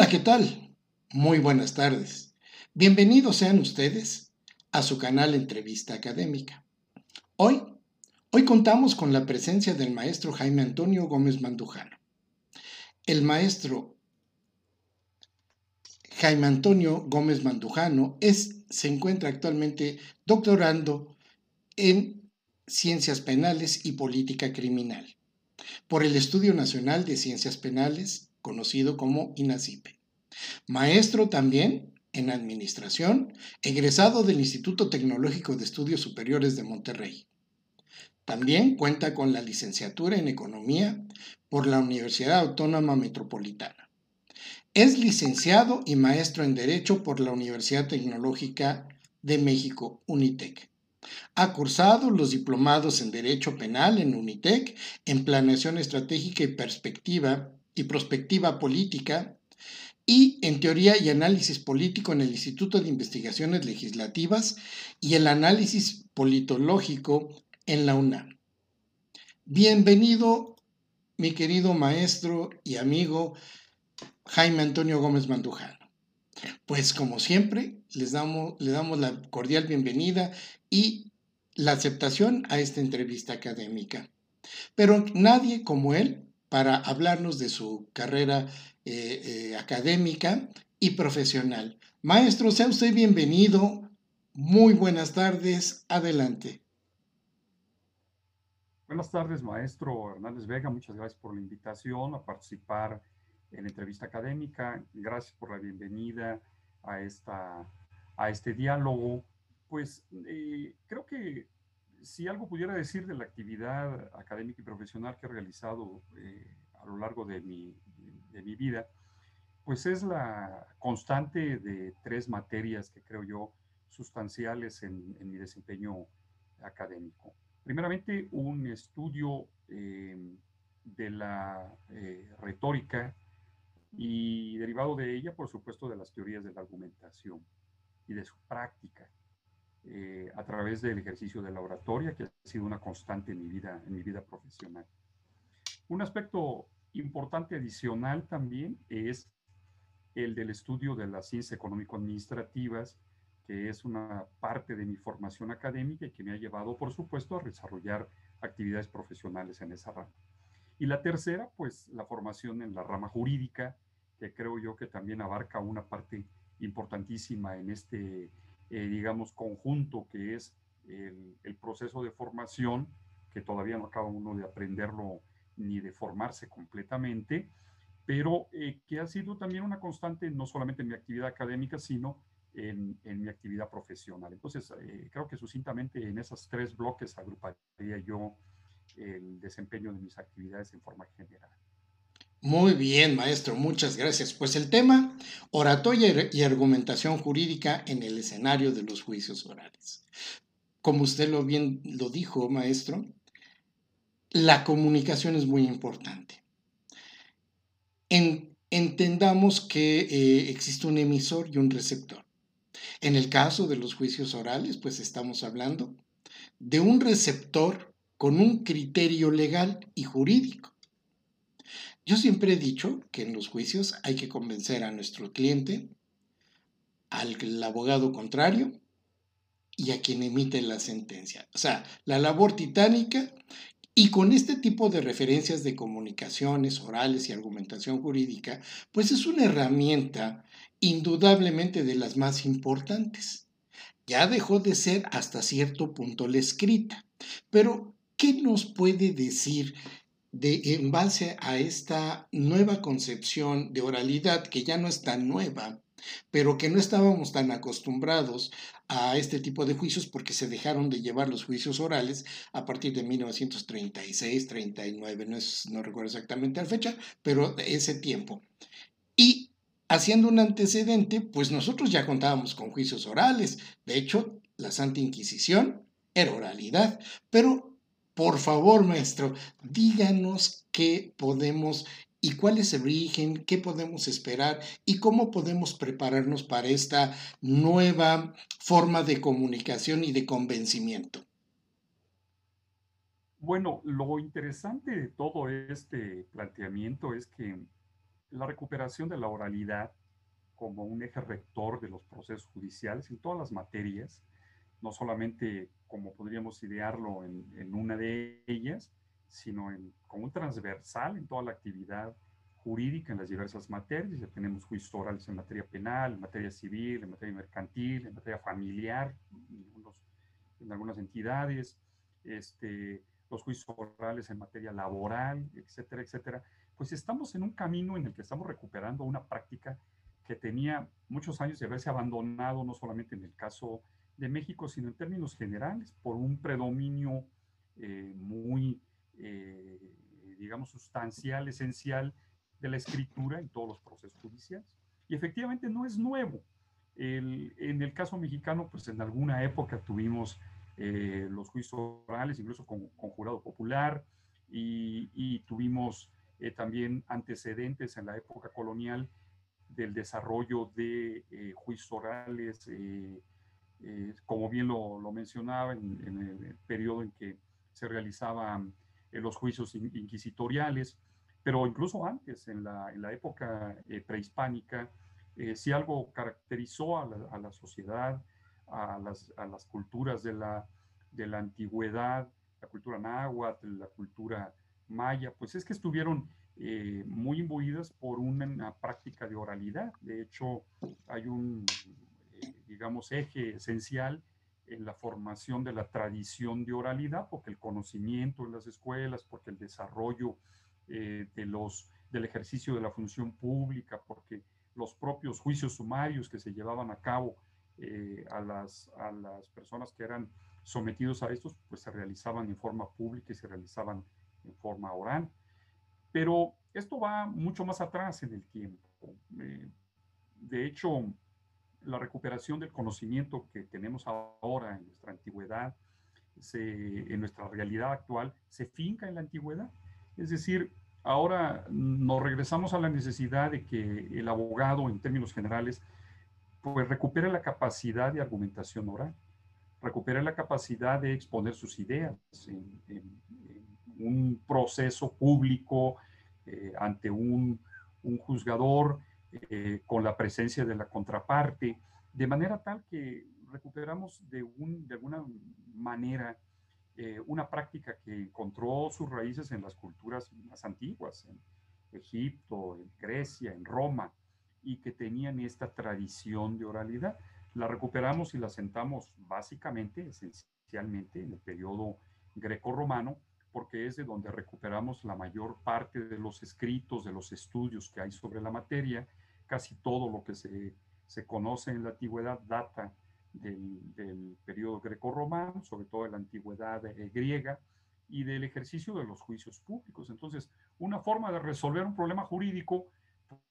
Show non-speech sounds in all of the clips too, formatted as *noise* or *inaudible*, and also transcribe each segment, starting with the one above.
Hola, ¿qué tal? Muy buenas tardes. Bienvenidos sean ustedes a su canal Entrevista Académica. Hoy, hoy contamos con la presencia del maestro Jaime Antonio Gómez Mandujano. El maestro Jaime Antonio Gómez Mandujano es, se encuentra actualmente doctorando en Ciencias Penales y Política Criminal por el Estudio Nacional de Ciencias Penales, conocido como INACIPE. Maestro también en Administración, egresado del Instituto Tecnológico de Estudios Superiores de Monterrey. También cuenta con la licenciatura en Economía por la Universidad Autónoma Metropolitana. Es licenciado y maestro en Derecho por la Universidad Tecnológica de México, UNITEC. Ha cursado los diplomados en Derecho Penal en UNITEC, en Planeación Estratégica y Perspectiva y Prospectiva Política, y en Teoría y Análisis Político en el Instituto de Investigaciones Legislativas y el Análisis Politológico en la UNAM. Bienvenido, mi querido maestro y amigo Jaime Antonio Gómez Mandujano. Pues como siempre, les damos, le damos la cordial bienvenida y la aceptación a esta entrevista académica. Pero nadie como él para hablarnos de su carrera eh, eh, académica y profesional. Maestro, sea usted bienvenido. Muy buenas tardes. Adelante. Buenas tardes, maestro Hernández Vega. Muchas gracias por la invitación a participar en la entrevista académica. Gracias por la bienvenida a, esta, a este diálogo. Pues eh, creo que si algo pudiera decir de la actividad académica y profesional que he realizado eh, a lo largo de mi, vida, pues es la constante de tres materias que creo yo sustanciales en, mi desempeño académico. Primeramente, un estudio eh, de la retórica y derivado de ella, por supuesto, de las teorías de la argumentación y de su práctica eh, a través del ejercicio de la oratoria, que ha sido una constante en mi vida, en mi vida profesional. Un aspecto importante adicional también es el del estudio de las ciencias económico-administrativas, que es una parte de mi formación académica y que me ha llevado, por supuesto, a desarrollar actividades profesionales en esa rama. Y la tercera, pues la formación en la rama jurídica, que creo yo que también abarca una parte importantísima en este, eh, digamos, conjunto que es el, proceso de formación, que todavía no acaba uno de aprenderlo ni de formarse completamente, pero eh, que ha sido también una constante no solamente en mi actividad académica, sino en, mi actividad profesional. Entonces, eh, creo que sucintamente en esos tres bloques agruparía yo el desempeño de mis actividades en forma general. Muy bien, maestro, muchas gracias. Pues el tema, oratoria y argumentación jurídica en el escenario de los juicios orales. Como usted lo bien lo dijo, maestro, la comunicación es muy importante. entendamos que eh, existe un emisor y un receptor. En el caso de los juicios orales, pues estamos hablando de un receptor con un criterio legal y jurídico. Yo siempre he dicho que en los juicios hay que convencer a nuestro cliente, al abogado contrario y a quien emite la sentencia. O sea, la labor titánica y con este tipo de referencias de comunicaciones orales y argumentación jurídica, pues es una herramienta indudablemente de las más importantes. Ya dejó de ser hasta cierto punto la escrita, pero ¿Qué nos puede decir de, en base a esta nueva concepción de oralidad que ya no es tan nueva, pero que no estábamos tan acostumbrados a este tipo de juicios porque se dejaron de llevar los juicios orales a partir de 1936, 39, no, no recuerdo exactamente la fecha, pero ese tiempo. Y haciendo un antecedente, pues nosotros ya contábamos con juicios orales. De hecho, la Santa Inquisición era oralidad, pero por favor, maestro, díganos qué podemos y cuál es el origen, qué podemos esperar y cómo podemos prepararnos para esta nueva forma de comunicación y de convencimiento. Bueno, lo interesante de todo este planteamiento es que la recuperación de la oralidad como un eje rector de los procesos judiciales en todas las materias, no solamente como podríamos idearlo en, una de ellas, sino en, como un transversal en toda la actividad jurídica en las diversas materias. Ya tenemos juicios orales en materia penal, en materia civil, en materia mercantil, en materia familiar, en, algunas entidades, este, los juicios orales en materia laboral, etcétera, etcétera. Pues estamos en un camino en el que estamos recuperando una práctica que tenía muchos años de haberse abandonado, no solamente en el caso de México, sino en términos generales, por un predominio eh, muy, eh, digamos, sustancial, esencial de la escritura en todos los procesos judiciales. Y efectivamente no es nuevo. en el caso mexicano, pues en alguna época tuvimos eh, los juicios orales, incluso con, jurado popular, y, tuvimos también antecedentes en la época colonial del desarrollo de juicios orales, eh, eh, como bien lo, lo mencionaba, en, el periodo en que se realizaban los juicios inquisitoriales, pero incluso antes, en la, en la época prehispánica, si algo caracterizó a la, a la sociedad, a las, a las, culturas de la, de la antigüedad, la cultura náhuatl, la cultura maya, pues es que estuvieron eh, muy imbuidas por una, práctica de oralidad. De hecho, hay un, eh, digamos, eje esencial en la formación de la tradición de oralidad, porque el conocimiento en las escuelas, porque el desarrollo eh, de los, del ejercicio de la función pública, porque los propios juicios sumarios que se llevaban a cabo a, las, a las personas que eran sometidos a estos, pues se realizaban en forma pública y se realizaban en forma oral. Pero esto va mucho más atrás en el tiempo. Eh, de hecho, la recuperación del conocimiento que tenemos ahora en nuestra antigüedad, en nuestra realidad actual, se finca en la antigüedad. Es decir, ahora nos regresamos a la necesidad de que el abogado, en términos generales, pues recupere la capacidad de argumentación oral, recupere la capacidad de exponer sus ideas en un proceso público eh, ante un, un juzgador eh, con la presencia de la contraparte, de manera tal que recuperamos de, un, de alguna manera eh, una práctica que encontró sus raíces en las culturas más antiguas, en Egipto, en Grecia, en Roma, y que tenían esta tradición de oralidad. La recuperamos y la sentamos básicamente, esencialmente, en el periodo greco-romano, porque es de donde recuperamos la mayor parte de los escritos, de los estudios que hay sobre la materia. Casi todo lo que se, se conoce en la antigüedad data del, del periodo greco-romano, sobre todo de la antigüedad eh, griega, y del ejercicio de los juicios públicos. Entonces, una forma de resolver un problema jurídico,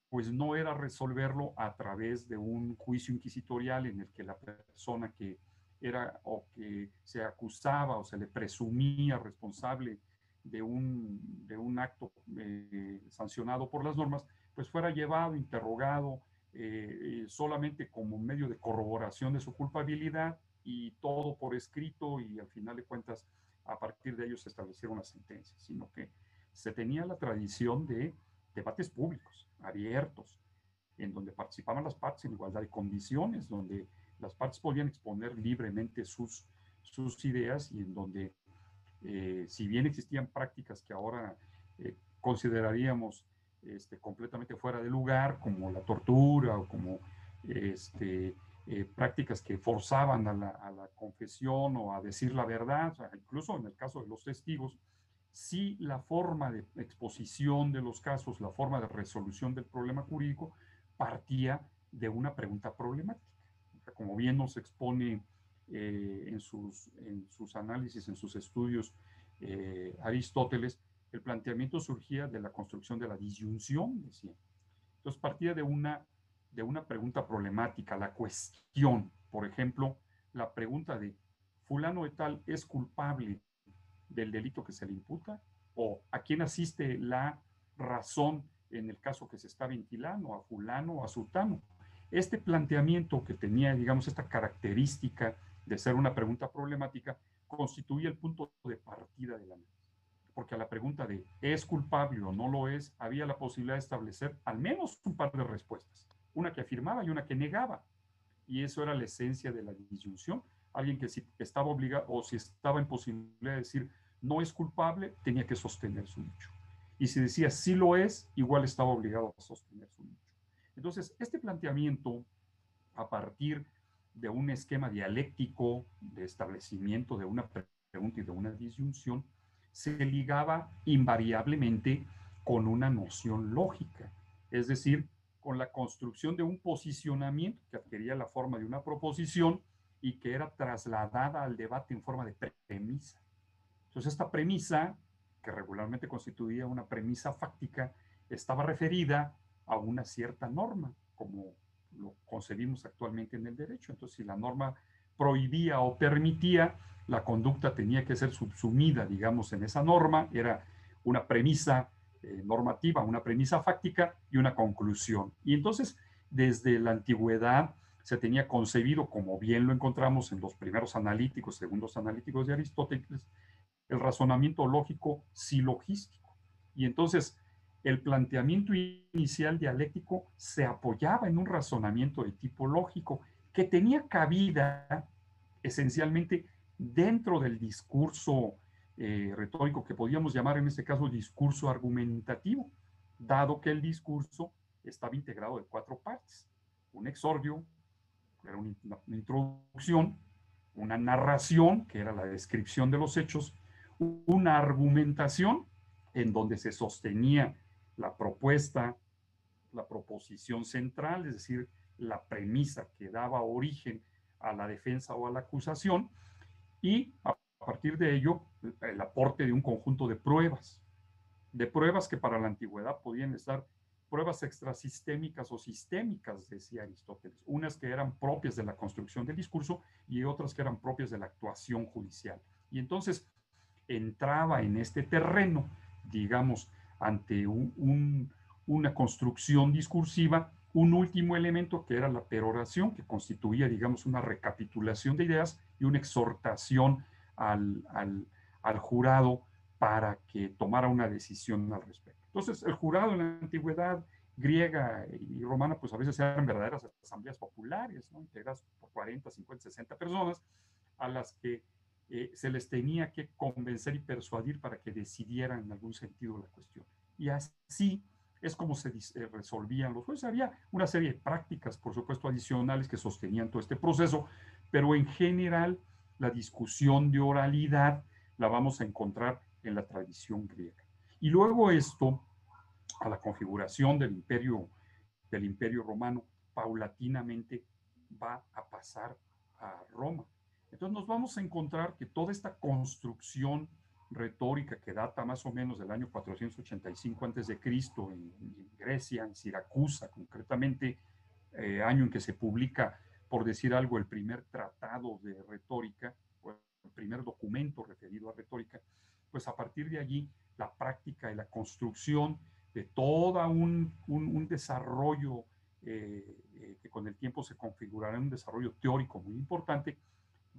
pues no era resolverlo a través de un juicio inquisitorial en el que la persona que era o que se acusaba o se le presumía responsable de un, de un acto eh, sancionado por las normas, pues fuera llevado, interrogado, eh, solamente como medio de corroboración de su culpabilidad y todo por escrito y al final de cuentas a partir de ello se establecieron las sentencias, sino que se tenía la tradición de debates públicos, abiertos, en donde participaban las partes en igualdad de condiciones, donde las partes podían exponer libremente sus, sus ideas y en donde, eh, si bien existían prácticas que ahora eh, consideraríamos este, completamente fuera de lugar, como la tortura o como este, eh, prácticas que forzaban a la, confesión o a decir la verdad, incluso en el caso de los testigos, si la forma de exposición de los casos, la forma de resolución del problema jurídico partía de una pregunta problemática. Como bien nos expone eh, en, sus, en sus análisis, en sus estudios eh, Aristóteles, el planteamiento surgía de la construcción de la disyunción, decía. Entonces partía de una, de una pregunta problemática, la cuestión, por ejemplo, la pregunta de, fulano de tal es culpable del delito que se le imputa o a quién asiste la razón en el caso que se está ventilando, a fulano o a sultano. Este planteamiento que tenía, digamos, esta característica de ser una pregunta problemática, constituía el punto de partida de la. Porque a la pregunta de ¿es culpable o no lo es? había la posibilidad de establecer al menos un par de respuestas, una que afirmaba y una que negaba. Y eso era la esencia de la disyunción. Alguien que si estaba obligado o si estaba en posibilidad de decir no es culpable, tenía que sostener su dicho. Y si decía sí lo es, igual estaba obligado a sostener su dicho. Entonces, este planteamiento, a partir de un esquema dialéctico de establecimiento de una pregunta y de una disyunción, se ligaba invariablemente con una noción lógica, es decir, con la construcción de un posicionamiento que adquiría la forma de una proposición y que era trasladada al debate en forma de premisa. Entonces, esta premisa, que regularmente constituía una premisa fáctica, estaba referida a una cierta norma, como lo concebimos actualmente en el derecho. Entonces, si la norma prohibía o permitía, la conducta tenía que ser subsumida, digamos, en esa norma, era una premisa eh, normativa, una premisa fáctica y una conclusión. Y entonces, desde la antigüedad, se tenía concebido, como bien lo encontramos en los primeros analíticos, segundos analíticos de Aristóteles, el razonamiento lógico silogístico. Y entonces, el planteamiento inicial dialéctico se apoyaba en un razonamiento de tipo lógico que tenía cabida esencialmente dentro del discurso eh, retórico que podíamos llamar en este caso discurso argumentativo, dado que el discurso estaba integrado de cuatro partes. Un exordio, que era una, una introducción, una narración, que era la descripción de los hechos, una argumentación en donde se sostenía la propuesta, la proposición central, es decir, la premisa que daba origen a la defensa o a la acusación, y a partir de ello el aporte de un conjunto de pruebas, de pruebas que para la antigüedad podían estar pruebas extrasistémicas o sistémicas, decía Aristóteles, unas que eran propias de la construcción del discurso y otras que eran propias de la actuación judicial. Y entonces entraba en este terreno, digamos, ante una construcción discursiva, un último elemento que era la peroración, que constituía, digamos, una recapitulación de ideas y una exhortación al, jurado para que tomara una decisión al respecto. Entonces, el jurado en la antigüedad griega y romana, pues a veces eran verdaderas asambleas populares, ¿no? integradas por 40, 50, 60 personas, a las que eh, se les tenía que convencer y persuadir para que decidieran en algún sentido la cuestión. Y así es como se eh, resolvían los jueces. Había una serie de prácticas, por supuesto, adicionales que sostenían todo este proceso, pero en general la discusión de oralidad la vamos a encontrar en la tradición griega. Y luego esto, a la configuración del imperio, del imperio romano, paulatinamente va a pasar a Roma. Entonces nos vamos a encontrar que toda esta construcción retórica que data más o menos del año 485 a.C. En, en Grecia, en Siracusa, concretamente, eh, año en que se publica, por decir algo, el primer tratado de retórica, el primer documento referido a retórica, pues a partir de allí la práctica y la construcción de todo un, un, desarrollo eh, eh, que con el tiempo se configurará en un desarrollo teórico muy importante,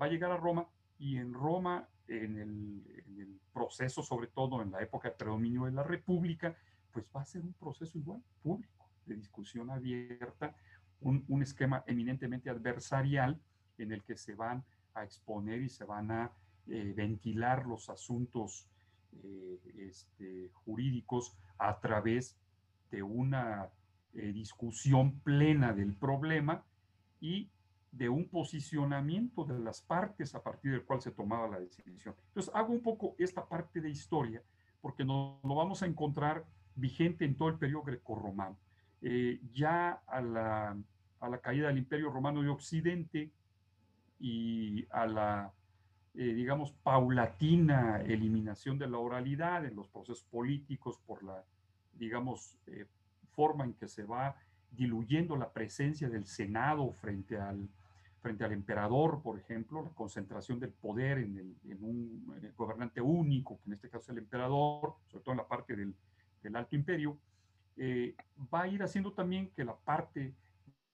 va a llegar a Roma y en Roma, en el, proceso, sobre todo en la época de predominio de la República, pues va a ser un proceso igual público, de discusión abierta, un, esquema eminentemente adversarial en el que se van a exponer y se van a eh, ventilar los asuntos eh, este, jurídicos a través de una eh, discusión plena del problema y de un posicionamiento de las partes a partir del cual se tomaba la decisión. Entonces, hago un poco esta parte de historia porque nos lo vamos a encontrar vigente en todo el periodo grecorromano. Eh, ya a la, a la, caída del Imperio Romano de Occidente y a la, eh, digamos, paulatina eliminación de la oralidad en los procesos políticos por la, digamos, eh, forma en que se va diluyendo la presencia del Senado frente al, frente al emperador, por ejemplo, la concentración del poder en, un gobernante único, que en este caso es el emperador, sobre todo en la parte del, Alto Imperio, eh, va a ir haciendo también que la parte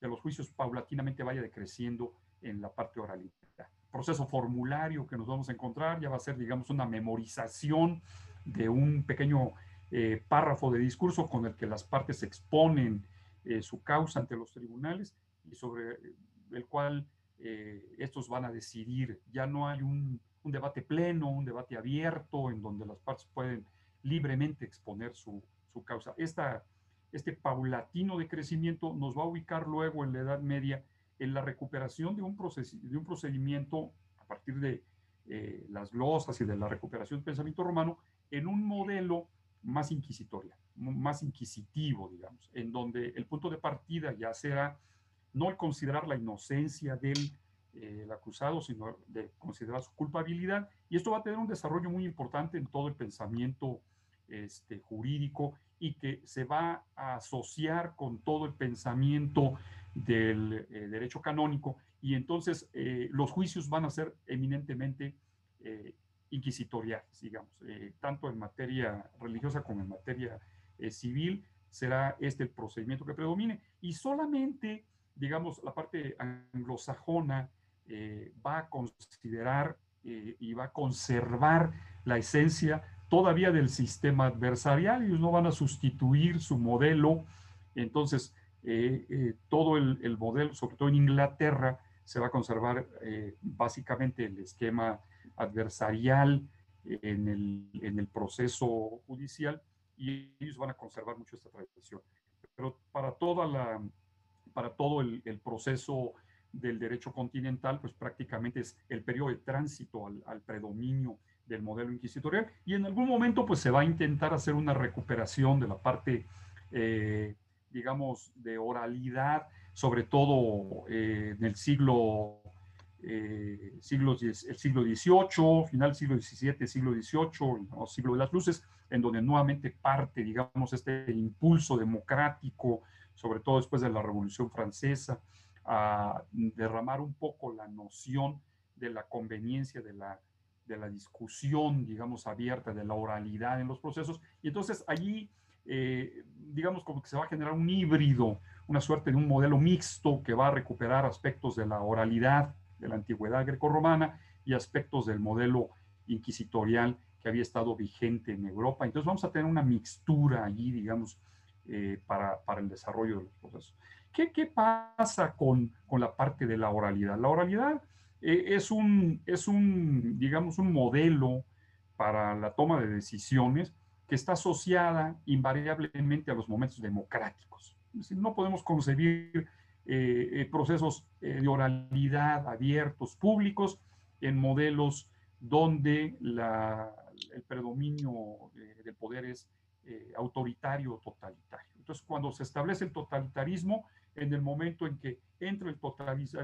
de los juicios paulatinamente vaya decreciendo en la parte oralidad. El proceso formulario que nos vamos a encontrar ya va a ser, digamos, una memorización de un pequeño eh, párrafo de discurso con el que las partes exponen eh, su causa ante los tribunales y sobre el cual eh, estos van a decidir. Ya no hay un, debate pleno, un debate abierto en donde las partes pueden libremente exponer su, causa. Este paulatino de crecimiento nos va a ubicar luego en la Edad Media en la recuperación de un, de un procedimiento a partir de eh, las glosas y de la recuperación del pensamiento romano en un modelo más inquisitorial, más inquisitivo, digamos, en donde el punto de partida ya será no el considerar la inocencia del eh, acusado, sino de considerar su culpabilidad. Y esto va a tener un desarrollo muy importante en todo el pensamiento este, jurídico y que se va a asociar con todo el pensamiento del eh, derecho canónico. Y entonces eh, los juicios van a ser eminentemente inquisitoriales, digamos, tanto en materia religiosa como en materia civil. Será este el procedimiento que predomine. Y solamente, digamos, la parte anglosajona va a considerar y va a conservar la esencia todavía del sistema adversarial, ellos no van a sustituir su modelo, entonces eh, eh, todo el, modelo, sobre todo en Inglaterra, se va a conservar eh, básicamente el esquema adversarial en el, en el, proceso judicial y ellos van a conservar mucho esta tradición. Pero para, toda la, para todo el, proceso del derecho continental, pues prácticamente es el periodo de tránsito al, predominio del modelo inquisitorial. Y en algún momento pues se va a intentar hacer una recuperación de la parte, eh, digamos, de oralidad, sobre todo eh, en el siglo, eh, siglo, el siglo XVIII, final siglo XVII, siglo XVIII, siglo de las luces, en donde nuevamente parte, digamos, este impulso democrático, sobre todo después de la Revolución Francesa, a derramar un poco la noción de la conveniencia de la de la discusión, digamos, abierta, de la oralidad en los procesos. Y entonces allí, eh, digamos, como que se va a generar un híbrido, una suerte de un modelo mixto que va a recuperar aspectos de la oralidad de la antigüedad grecorromana y aspectos del modelo inquisitorial que había estado vigente en Europa. Entonces vamos a tener una mixtura allí, digamos, eh, para, para, el desarrollo de los procesos. ¿Qué, qué pasa con, con la parte de la oralidad? La oralidad eh, es, un, es un, digamos, un modelo para la toma de decisiones que está asociada invariablemente a los momentos democráticos. Es no podemos concebir eh, procesos de oralidad abiertos, públicos, en modelos donde la, el predominio del poder es autoritario o totalitario. Entonces, cuando se establece el totalitarismo, en el momento en que entra el,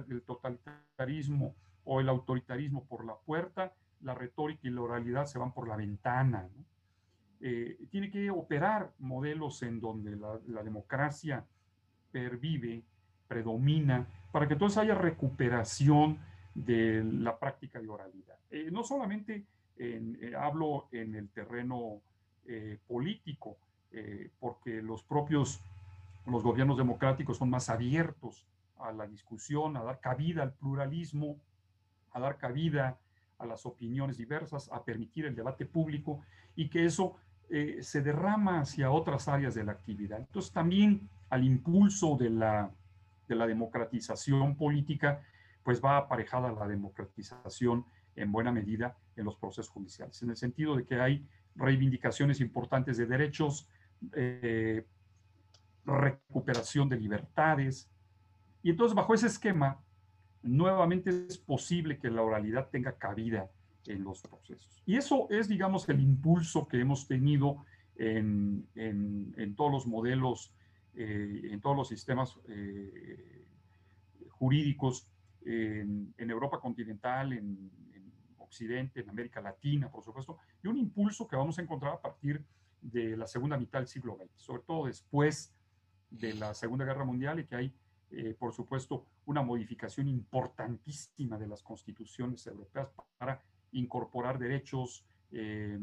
el totalitarismo o el autoritarismo por la puerta, la retórica y la oralidad se van por la ventana. Eh, tiene que operar modelos en donde la, democracia pervive, predomina, para que entonces haya recuperación de la práctica de oralidad. Eh, no solamente eh, hablo en el terreno político, porque los propios los gobiernos democráticos son más abiertos a la discusión, a dar cabida al pluralismo, a dar cabida a las opiniones diversas, a permitir el debate público y que eso eh, se derrama hacia otras áreas de la actividad. Entonces también al impulso de la, de la democratización política, pues va aparejada la democratización en buena medida en los procesos judiciales, en el sentido de que hay reivindicaciones importantes de derechos, eh, recuperación de libertades. Y entonces bajo ese esquema, nuevamente es posible que la oralidad tenga cabida en los procesos. Y eso es, digamos, el impulso que hemos tenido en, todos los modelos, eh, en todos los sistemas eh, jurídicos en, Europa continental, en, Occidente, en América Latina, por supuesto, y un impulso que vamos a encontrar a partir de la segunda mitad del siglo XX, sobre todo después de la Segunda Guerra Mundial y que hay, eh, por supuesto, una modificación importantísima de las constituciones europeas para incorporar derechos eh,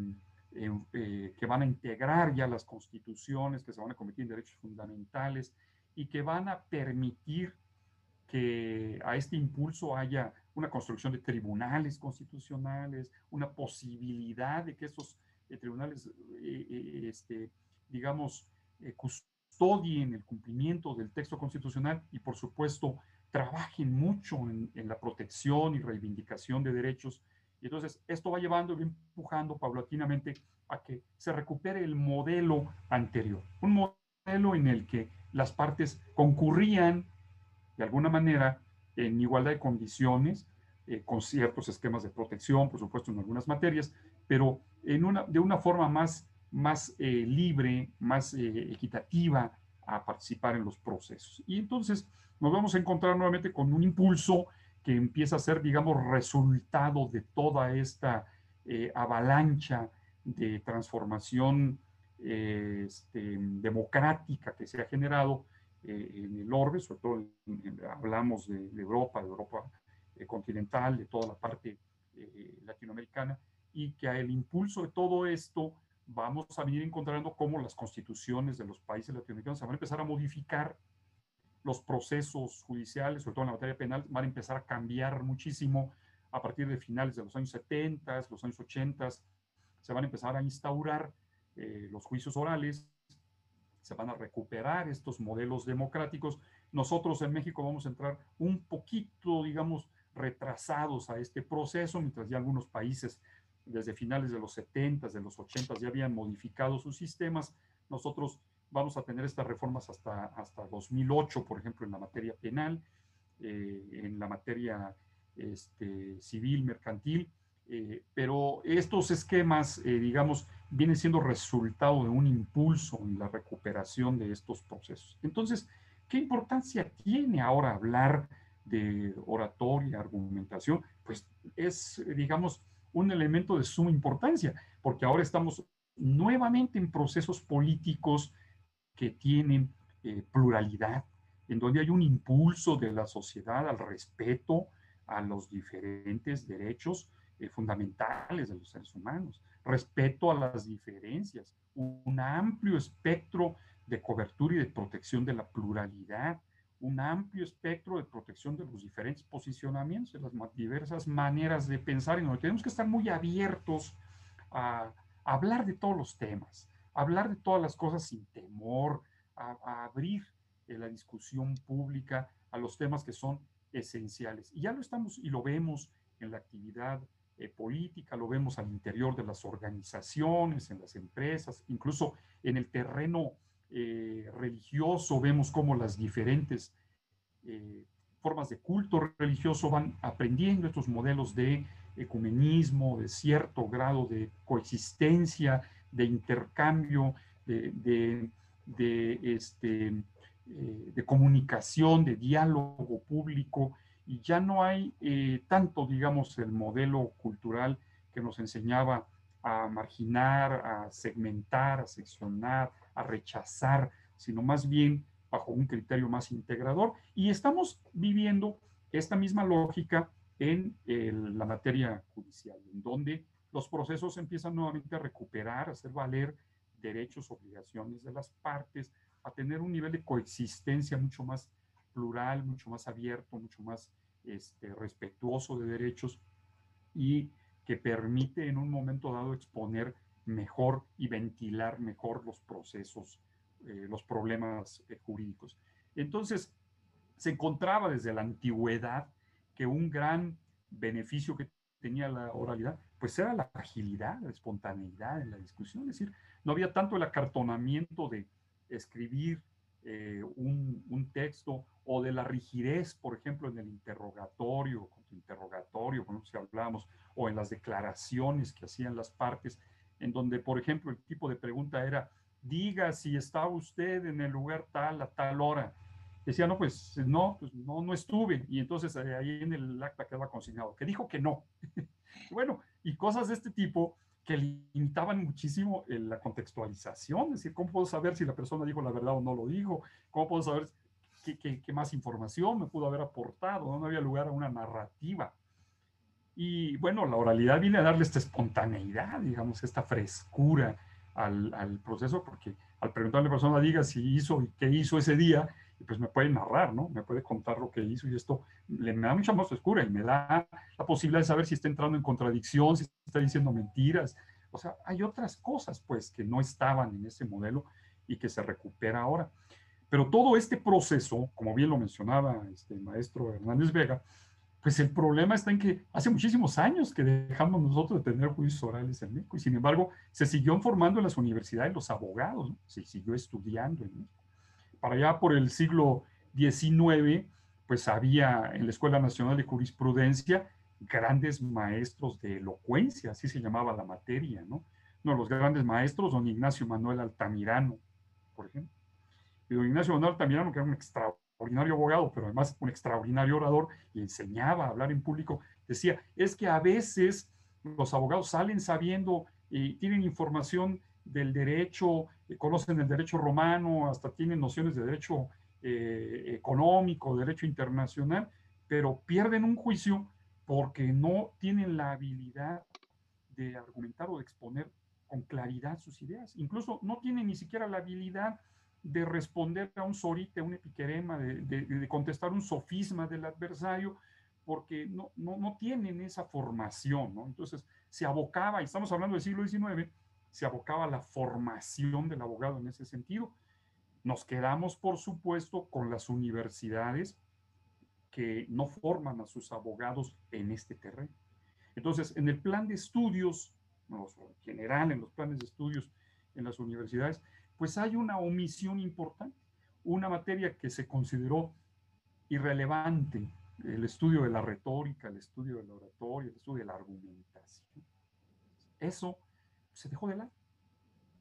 eh, que van a integrar ya las constituciones, que se van a convertir en derechos fundamentales y que van a permitir que a este impulso haya una construcción de tribunales constitucionales, una posibilidad de que esos tribunales, este, digamos, custodien el cumplimiento del texto constitucional y, por supuesto, trabajen mucho en, en la protección y reivindicación de derechos. Y entonces, esto va llevando y empujando paulatinamente a que se recupere el modelo anterior, un modelo en el que las partes concurrían de alguna manera en igualdad de condiciones, eh, con ciertos esquemas de protección, por supuesto, en algunas materias, pero en una, de una forma más, más eh, libre, más eh, equitativa a participar en los procesos. Y entonces nos vamos a encontrar nuevamente con un impulso que empieza a ser, digamos, resultado de toda esta avalancha de transformación este, democrática que se ha generado eh, en el orbe, sobre todo hablamos de, Europa, de Europa eh, continental, de toda la parte eh, latinoamericana, y que a el impulso de todo esto vamos a venir encontrando cómo las constituciones de los países latinoamericanos se van a empezar a modificar, los procesos judiciales, sobre todo en la materia penal, van a empezar a cambiar muchísimo a partir de finales de los años 70, los años 80, se van a empezar a instaurar los juicios orales, se van a recuperar estos modelos democráticos. Nosotros en México vamos a entrar un poquito, digamos, retrasados a este proceso, mientras ya algunos países desde finales de los 70, de los 80 ya habían modificado sus sistemas. Nosotros vamos a tener estas reformas hasta, hasta 2008, por ejemplo, en la materia penal, eh, en la materia este, civil, mercantil, eh, pero estos esquemas, eh, digamos, vienen siendo resultado de un impulso en la recuperación de estos procesos. Entonces, ¿qué importancia tiene ahora hablar de oratoria, argumentación? Pues es, digamos, un elemento de suma importancia, porque ahora estamos nuevamente en procesos políticos que tienen eh, pluralidad, en donde hay un impulso de la sociedad al respeto a los diferentes derechos, eh, fundamentales de los seres humanos, respeto a las diferencias, un amplio espectro de cobertura y de protección de la pluralidad, un amplio espectro de protección de los diferentes posicionamientos, de las diversas maneras de pensar, y nos tenemos que estar muy abiertos a, hablar de todos los temas, a hablar de todas las cosas sin temor, a, abrir eh, la discusión pública a los temas que son esenciales. Y ya lo estamos y lo vemos en la actividad eh, política, lo vemos al interior de las organizaciones, en las empresas, incluso en el terreno eh, religioso vemos cómo las diferentes eh, formas de culto religioso van aprendiendo estos modelos de ecumenismo, de cierto grado de coexistencia, de intercambio, de, este, de comunicación, de diálogo público, y ya no hay eh, tanto, digamos, el modelo cultural que nos enseñaba a marginar, a segmentar, a seccionar, a rechazar, sino más bien bajo un criterio más integrador. Y estamos viviendo esta misma lógica en la materia judicial, en donde los procesos empiezan nuevamente a recuperar, a hacer valer derechos, obligaciones de las partes, a tener un nivel de coexistencia mucho más plural, mucho más abierto, mucho más este, respetuoso de derechos y que permite en un momento dado exponer mejor y ventilar mejor los procesos, eh, los problemas eh, jurídicos. Entonces, se encontraba desde la antigüedad que un gran beneficio que tenía la oralidad, pues era la agilidad, la espontaneidad en la discusión, es decir, no había tanto el acartonamiento de escribir eh, un, un, texto o de la rigidez, por ejemplo, en el interrogatorio, hablamos, o en las declaraciones que hacían las partes, en donde, por ejemplo, el tipo de pregunta era, diga si está usted en el lugar tal a tal hora. Decía, no, pues no, pues no, no estuve. Y entonces eh, ahí en el acta quedaba consignado, que dijo que no. *laughs* bueno, y cosas de este tipo que limitaban muchísimo eh, la contextualización, es decir, ¿cómo puedo saber si la persona dijo la verdad o no lo dijo? ¿Cómo puedo saber qué, más información me pudo haber aportado? ¿no? había lugar a una narrativa. Y bueno, la oralidad viene a darle esta espontaneidad, digamos, esta frescura al, al proceso, porque al preguntarle a la persona, diga si hizo y qué hizo ese día, pues me puede narrar, ¿no? Me puede contar lo que hizo y esto le, me da mucha más frescura y me da la posibilidad de saber si está entrando en contradicción, si está diciendo mentiras O sea, hay otras cosas, pues, que no estaban en ese modelo y que se recupera ahora. Pero todo este proceso, como bien lo mencionaba este maestro Hernández Vega, pues el problema está en que hace muchísimos años que dejamos nosotros de tener juicios orales en México y sin embargo se siguió formando en las universidades los abogados, se siguió estudiando en México. Para allá por el siglo XIX, pues había en la Escuela Nacional de Jurisprudencia grandes maestros de elocuencia, así se llamaba la materia, ¿no? Uno de los grandes maestros, don Ignacio Manuel Altamirano, por ejemplo. Y don Ignacio Manuel Altamirano, que era un extraordinario abogado, pero además un extraordinario orador, y enseñaba a hablar en público, decía, es que a veces los abogados salen sabiendo y tienen información del derecho, eh, conocen el derecho romano, hasta tienen nociones de derecho eh, económico, derecho internacional, pero pierden un juicio porque no tienen la habilidad de argumentar o de exponer con claridad sus ideas. Incluso no tienen ni siquiera la habilidad de responder a un sorite, a un epiquerema, de, contestar un sofisma del adversario, porque no, no, no tienen esa formación. ¿no? Entonces, se abocaba, y estamos hablando del siglo XIX, se abocaba a la formación del abogado en ese sentido. Nos quedamos, por supuesto, con las universidades que no forman a sus abogados en este terreno. Entonces, en el plan de estudios, en general, en los planes de estudios en las universidades, pues hay una omisión importante, una materia que se consideró irrelevante, el estudio de la retórica, el estudio de la oratoria, el estudio de la argumentación. Eso se dejó de lado.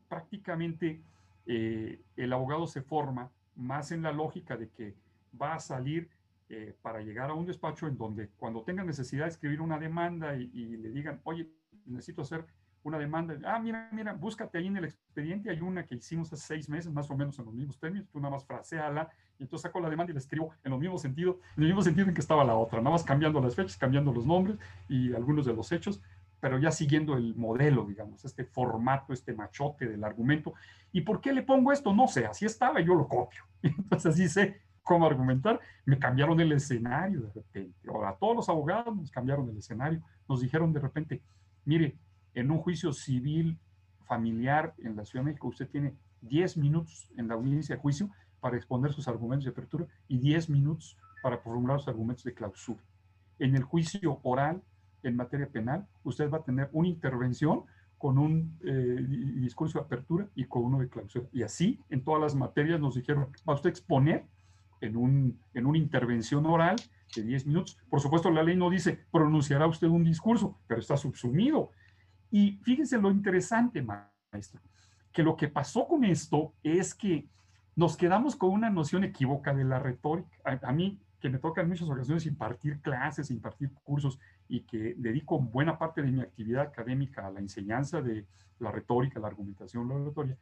Prácticamente eh, el abogado se forma más en la lógica de que va a salir eh, para llegar a un despacho en donde cuando tenga necesidad de escribir una demanda y, le digan, oye, necesito hacer una demanda, ah, mira, mira, búscate ahí en el expediente, hay una que hicimos hace seis meses, más o menos en los mismos términos, tú nada más fraseala, y entonces saco la demanda y la escribo en el mismo sentido, en el mismo sentido en que estaba la otra, nada más cambiando las fechas, cambiando los nombres y algunos de los hechos, pero ya siguiendo el modelo, digamos, este formato, este machote del argumento. ¿Y por qué le pongo esto? No sé, así estaba, yo lo copio. *laughs* Entonces así sé cómo argumentar, me cambiaron el escenario de repente. Ahora, todos los abogados nos cambiaron el escenario. Nos dijeron de repente, mire, en un juicio civil familiar en la Ciudad de México, usted tiene 10 minutos en la audiencia de juicio para exponer sus argumentos de apertura y 10 minutos para formular sus argumentos de clausura. En el juicio oral, en materia penal, usted va a tener una intervención con un eh, discurso de apertura y con uno de clausura. Y así, en todas las materias nos dijeron, va usted a exponer en, un, en una intervención oral de 10 minutos. Por supuesto, la ley no dice pronunciará usted un discurso, pero está subsumido. Y fíjense lo interesante, maestro, que lo que pasó con esto es que nos quedamos con una noción equívoca de la retórica. A, mí, que me toca en muchas ocasiones impartir clases, impartir cursos y que dedico buena parte de mi actividad académica a la enseñanza de la retórica, la argumentación, la oratoria,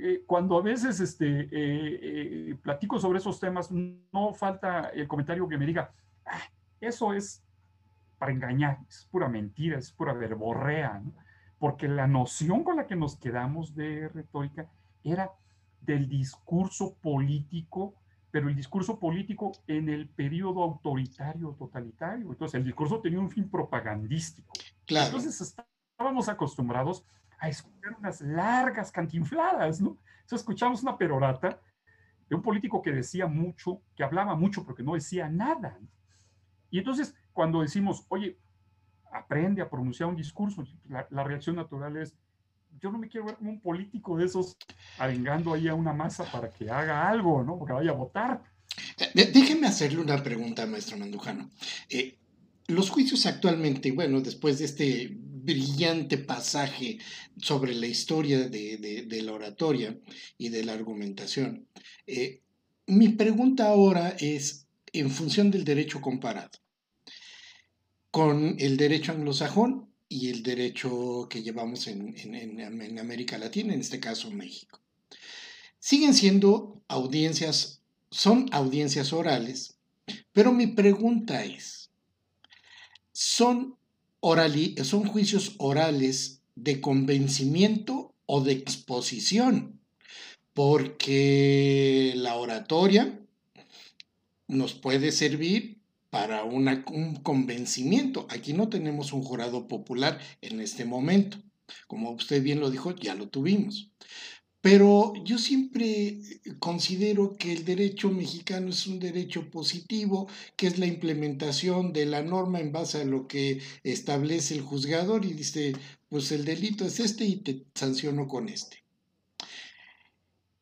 eh, cuando a veces este, eh, eh, platico sobre esos temas, no falta el comentario que me diga, ah, eso es para engañar, es pura mentira, es pura verborrea, porque la noción con la que nos quedamos de retórica era del discurso político, pero el discurso político en el periodo autoritario totalitario. Entonces, el discurso tenía un fin propagandístico. Entonces, estábamos acostumbrados a escuchar unas largas cantinfladas, ¿no? Entonces escuchamos una perorata de un político que decía mucho, que hablaba mucho, pero que no decía nada. Y entonces, cuando decimos, oye, aprende a pronunciar un discurso, la, reacción natural es, yo no me quiero ver como un político de esos arengando ahí a una masa para que haga algo, ¿no? Porque vaya a votar. Déjeme hacerle una pregunta, maestro Mandujano. Eh, los juicios actualmente, bueno, después de este brillante pasaje sobre la historia de, la oratoria y de la argumentación. Eh, mi pregunta ahora es en función del derecho comparado con el derecho anglosajón y el derecho que llevamos en, en América Latina, en este caso México. Siguen siendo audiencias, son audiencias orales, pero mi pregunta es, ¿son son juicios orales de convencimiento o de exposición, porque la oratoria nos puede servir para un convencimiento. Aquí no tenemos un jurado popular en este momento. Como usted bien lo dijo, ya lo tuvimos. Pero yo siempre considero que el derecho mexicano es un derecho positivo, que es la implementación de la norma en base a lo que establece el juzgador y dice, pues el delito es este y te sanciono con este.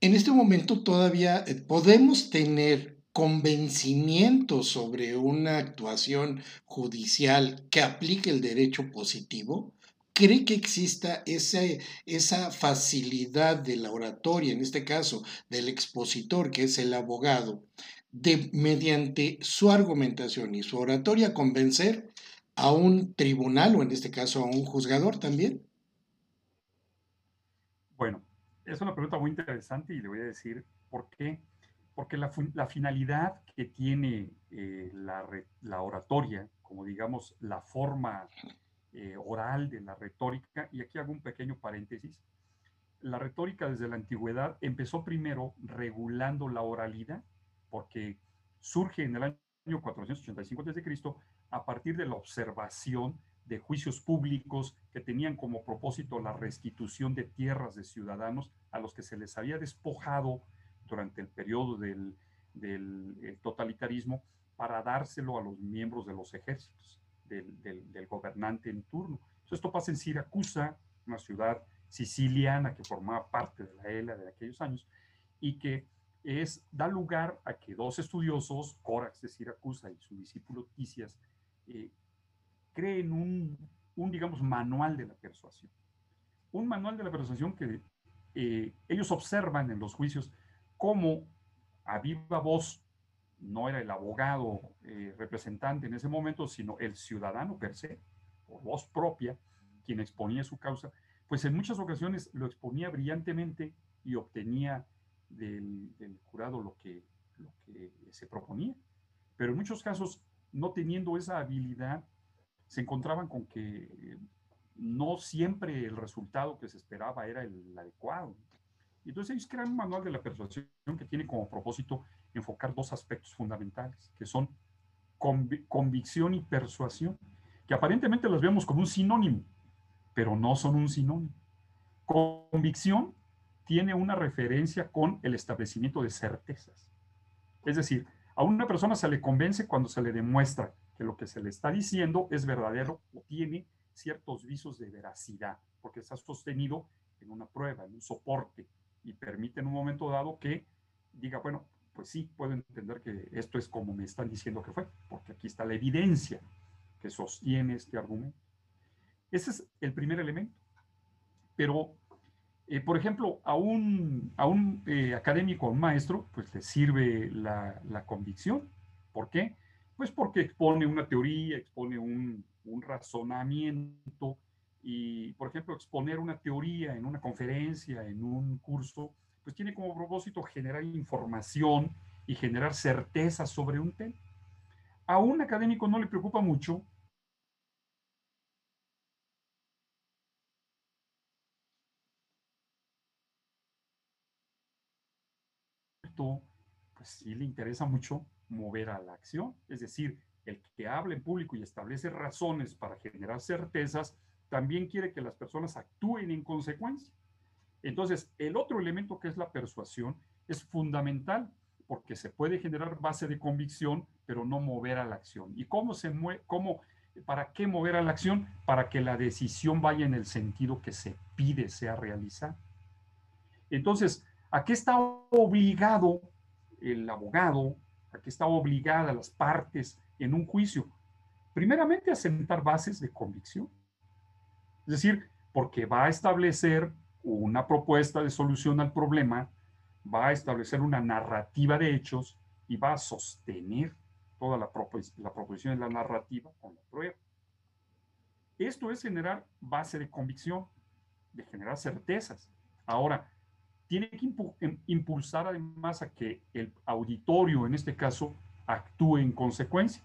En este momento todavía eh, podemos tener convencimiento sobre una actuación judicial que aplique el derecho positivo, ¿cree que exista esa, facilidad de la oratoria, en este caso del expositor, que es el abogado, de mediante su argumentación y su oratoria convencer a un tribunal o en este caso a un juzgador también? Bueno, es una pregunta muy interesante y le voy a decir por qué porque la, finalidad que tiene eh, la, oratoria, como digamos la forma eh, oral de la retórica, y aquí hago un pequeño paréntesis, la retórica desde la antigüedad empezó primero regulando la oralidad, porque surge en el año 485 a.C. a partir de la observación de juicios públicos que tenían como propósito la restitución de tierras de ciudadanos a los que se les había despojado durante el periodo del, eh, totalitarismo para dárselo a los miembros de los ejércitos, del, gobernante en turno. esto pasa en Siracusa, una ciudad siciliana que formaba parte de la ELA de aquellos años, y que es, da lugar a que dos estudiosos, Corax de Siracusa y su discípulo Tisias, eh, creen un, un, digamos, manual de la persuasión. Un manual de la persuasión que eh, ellos observan en los juicios cómo a viva voz no era el abogado eh, representante en ese momento, sino el ciudadano per se, por voz propia, quien exponía su causa, pues en muchas ocasiones lo exponía brillantemente y obtenía del, jurado lo que, lo que se proponía. Pero en muchos casos, no teniendo esa habilidad, se encontraban con que no siempre el resultado que se esperaba era el adecuado. Entonces ellos crean un manual de la persuasión que tiene como propósito enfocar dos aspectos fundamentales, que son convicción y persuasión, que aparentemente los vemos como un sinónimo, pero no son un sinónimo. Convicción tiene una referencia con el establecimiento de certezas. Es decir, a una persona se le convence cuando se le demuestra que lo que se le está diciendo es verdadero o tiene ciertos visos de veracidad, porque está sostenido en una prueba, en un soporte, y permite en un momento dado que diga, bueno, pues sí, puedo entender que esto es como me están diciendo que fue, porque aquí está la evidencia que sostiene este argumento. Ese es el primer elemento. Pero, eh, por ejemplo, a un, a un eh, académico, a un maestro, pues le sirve la, la, convicción. ¿Por qué? Pues porque expone una teoría, expone un, un razonamiento y, por ejemplo, exponer una teoría en una conferencia, en un curso, pues tiene como propósito generar información y generar certeza sobre un tema. A un académico no le preocupa mucho pues sí le interesa mucho mover a la acción, es decir, el que habla en público y establece razones para generar certezas, también quiere que las personas actúen en consecuencia. Entonces, el otro elemento que es la persuasión es fundamental porque se puede generar base de convicción, pero no mover a la acción. ¿Y cómo se mueve? Cómo, ¿Para qué mover a la acción? Para que la decisión vaya en el sentido que se pide sea realizada. Entonces, ¿a qué está obligado el abogado? ¿A qué está obligada las partes en un juicio? Primeramente, a sentar bases de convicción. Es decir, porque va a establecer una propuesta de solución al problema, va a establecer una narrativa de hechos y va a sostener toda la, la proposición de la narrativa con la prueba. Esto es generar base de convicción, de generar certezas. Ahora, tiene que em, impulsar además a que el auditorio, en este caso, actúe en consecuencia.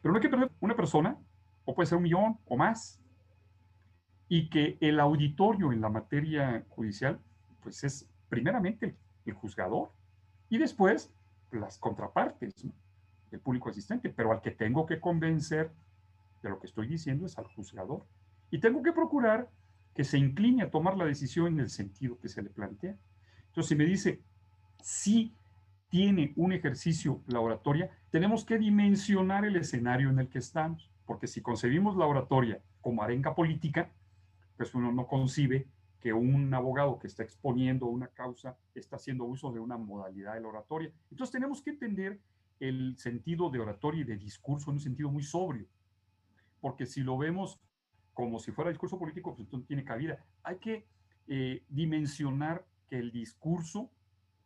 Pero no hay que perder una persona, o puede ser un millón o más, y que el auditorio en la materia judicial, pues es primeramente el juzgador y después las contrapartes, el público asistente, pero al que tengo que convencer de lo que estoy diciendo es al juzgador. Y tengo que procurar que se incline a tomar la decisión en el sentido que se le plantea. Entonces, si me dice, si tiene un ejercicio la oratoria, tenemos que dimensionar el escenario en el que estamos, porque si concebimos la oratoria como arenga política, pues uno no concibe que un abogado que está exponiendo una causa está haciendo uso de una modalidad de la oratoria. Entonces tenemos que entender el sentido de oratoria y de discurso en un sentido muy sobrio, porque si lo vemos como si fuera discurso político, pues entonces tiene cabida. Hay que eh, dimensionar que el discurso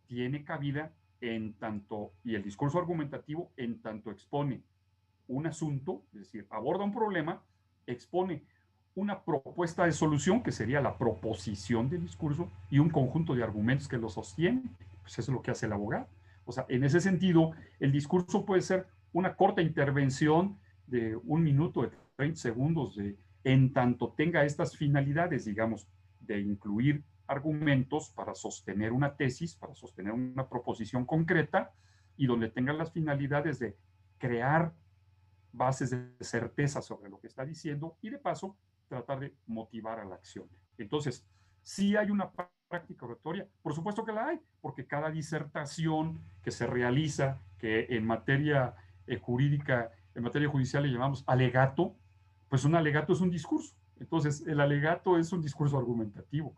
tiene cabida en tanto, y el discurso argumentativo en tanto expone un asunto, es decir, aborda un problema, expone una propuesta de solución, que sería la proposición del discurso, y un conjunto de argumentos que lo sostienen. Pues eso es lo que hace el abogado. O sea, en ese sentido, el discurso puede ser una corta intervención de un minuto, de 30 segundos, de, en tanto tenga estas finalidades, digamos, de incluir argumentos para sostener una tesis, para sostener una proposición concreta, y donde tenga las finalidades de crear bases de certeza sobre lo que está diciendo y de paso tratar de motivar a la acción. Entonces, si hay una práctica oratoria, por supuesto que la hay, porque cada disertación que se realiza, que en materia eh, jurídica, en materia judicial le llamamos alegato, pues un alegato es un discurso. Entonces, el alegato es un discurso argumentativo.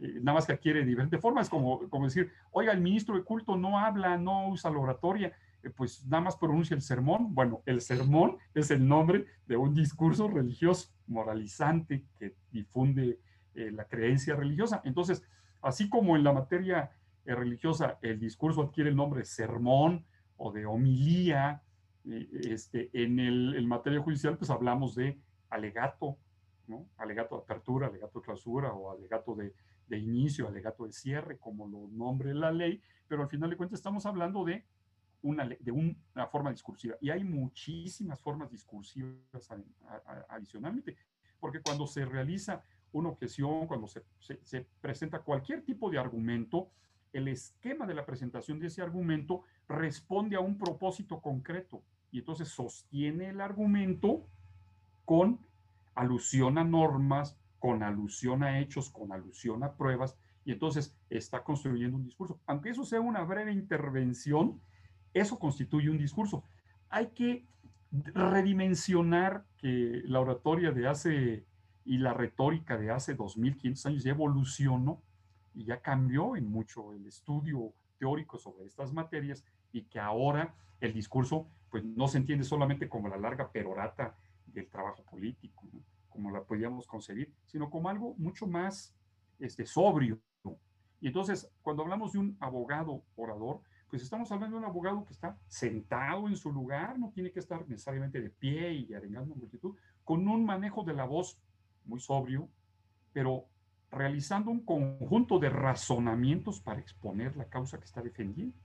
Eh, nada más que adquiere diferentes formas, como, como decir, oiga, el ministro de culto no habla, no usa la oratoria, eh, pues nada más pronuncia el sermón. Bueno, el sermón es el nombre de un discurso religioso, moralizante, que difunde eh, la creencia religiosa. Entonces, así como en la materia religiosa el discurso adquiere el nombre de sermón o de homilía, este, en el materia judicial pues hablamos de alegato, ¿no? Alegato de apertura, alegato de clausura o alegato de, de inicio, alegato de cierre, como lo nombre la ley, pero al final de cuentas estamos hablando de una, de una forma discursiva. Y hay muchísimas formas discursivas adicionalmente, porque cuando se realiza una objeción, cuando se, se, presenta cualquier tipo de argumento, el esquema de la presentación de ese argumento responde a un propósito concreto y entonces sostiene el argumento con alusión a normas, con alusión a hechos, con alusión a pruebas, y entonces está construyendo un discurso. Aunque eso sea una breve intervención, eso constituye un discurso. Hay que redimensionar que la oratoria de hace y la retórica de hace 2500 años ya evolucionó y ya cambió en mucho el estudio teórico sobre estas materias y que ahora el discurso pues no se entiende solamente como la larga perorata del trabajo político, como la podíamos concebir, sino como algo mucho más este, sobrio. Y entonces, cuando hablamos de un abogado orador, pues estamos hablando de un abogado que está sentado en su lugar, no tiene que estar necesariamente de pie y arengando multitud, con un manejo de la voz muy sobrio, pero realizando un conjunto de razonamientos para exponer la causa que está defendiendo,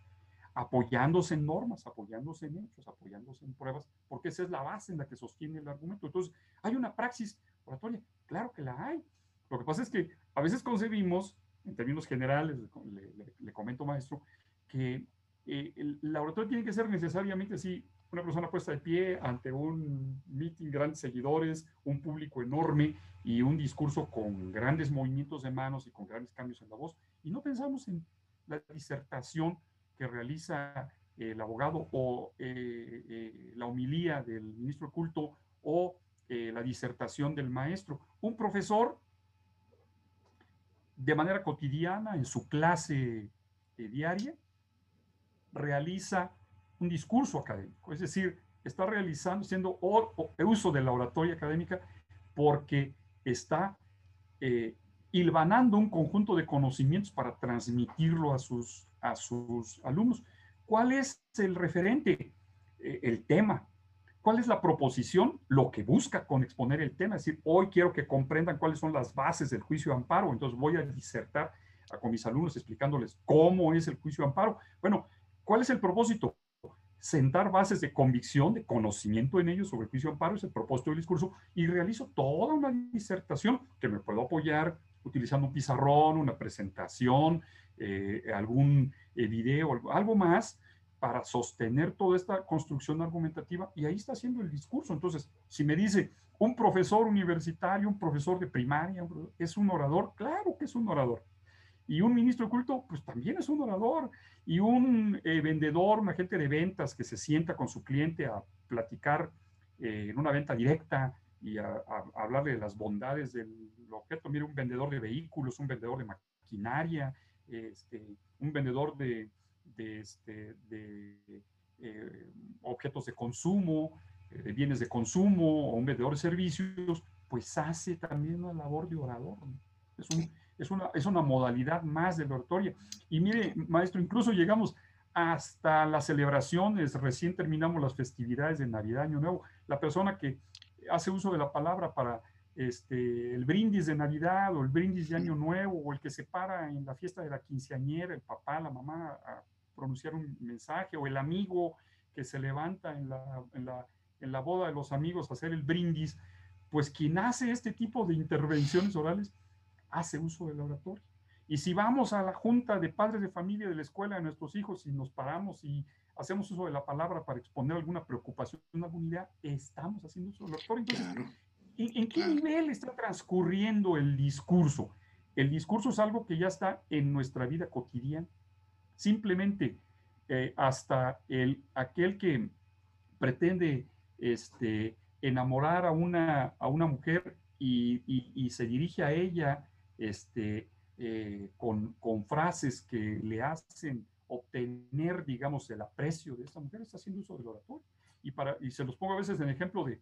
apoyándose en normas, apoyándose en hechos, apoyándose en pruebas, porque esa es la base en la que sostiene el argumento. Entonces, ¿hay una praxis oratoria? Claro que la hay. Lo que pasa es que a veces concebimos, en términos generales, le, le comento maestro, que eh, la oratoria tiene que ser necesariamente así, una persona puesta de pie ante un meeting, grandes seguidores, un público enorme y un discurso con grandes movimientos de manos y con grandes cambios en la voz. Y no pensamos en la disertación que realiza el abogado o eh, eh, la homilía del ministro de culto o la disertación del maestro. Un profesor de manera cotidiana en su clase diaria realiza un discurso académico, es decir, está realizando, siendo uso de la oratoria académica porque está eh, hilvanando un conjunto de conocimientos para transmitirlo a sus, a sus alumnos. ¿Cuál es el referente? Eh, el tema. ¿Cuál es la proposición? Lo que busca con exponer el tema. Es decir, hoy quiero que comprendan cuáles son las bases del juicio de amparo, entonces voy a disertar con mis alumnos explicándoles cómo es el juicio de amparo. Bueno, ¿Cuál es el propósito? Sentar bases de convicción, de conocimiento en ellos sobre el juicio de amparo, es el propósito del discurso, y realizo toda una disertación que me puedo apoyar utilizando un pizarrón, una presentación, eh, algún eh, video, algo más, para sostener toda esta construcción argumentativa y ahí está haciendo el discurso. Entonces, si me dice un profesor universitario, un profesor de primaria, es un orador, claro que es un orador. Y un ministro de culto, pues también es un orador. Y un eh, vendedor, un agente de ventas que se sienta con su cliente a platicar en una venta directa y a, hablarle de las bondades del objeto. Mire, un vendedor de vehículos, un vendedor de maquinaria, este, un vendedor de, de, este, eh, objetos de consumo, de bienes de consumo o un vendedor de servicios, pues hace también una labor de orador. Es, un, es, una, es una modalidad más de la oratoria. Y mire, maestro, incluso llegamos hasta las celebraciones, recién terminamos las festividades de Navidad, Año Nuevo. La persona que hace uso de la palabra para este, el brindis de Navidad o el brindis de Año Nuevo o el que se para en la fiesta de la quinceañera, el papá, la mamá a pronunciar un mensaje o el amigo que se levanta en la, en la, en la boda de los amigos a hacer el brindis, pues quien hace este tipo de intervenciones orales hace uso del oratorio. Y si vamos a la junta de padres de familia de la escuela de nuestros hijos y nos paramos y hacemos uso de la palabra para exponer alguna preocupación, alguna idea, estamos haciendo uso del oratorio. Entonces, ¿en, qué nivel está transcurriendo el discurso? El discurso es algo que ya está en nuestra vida cotidiana. Simplemente eh, hasta el, aquel que pretende este, enamorar a una, a una mujer y, y se dirige a ella este, eh, con, con, frases que le hacen obtener, digamos, el aprecio de esta mujer, está haciendo uso del oratorio. Y, para, y se los pongo a veces en ejemplo de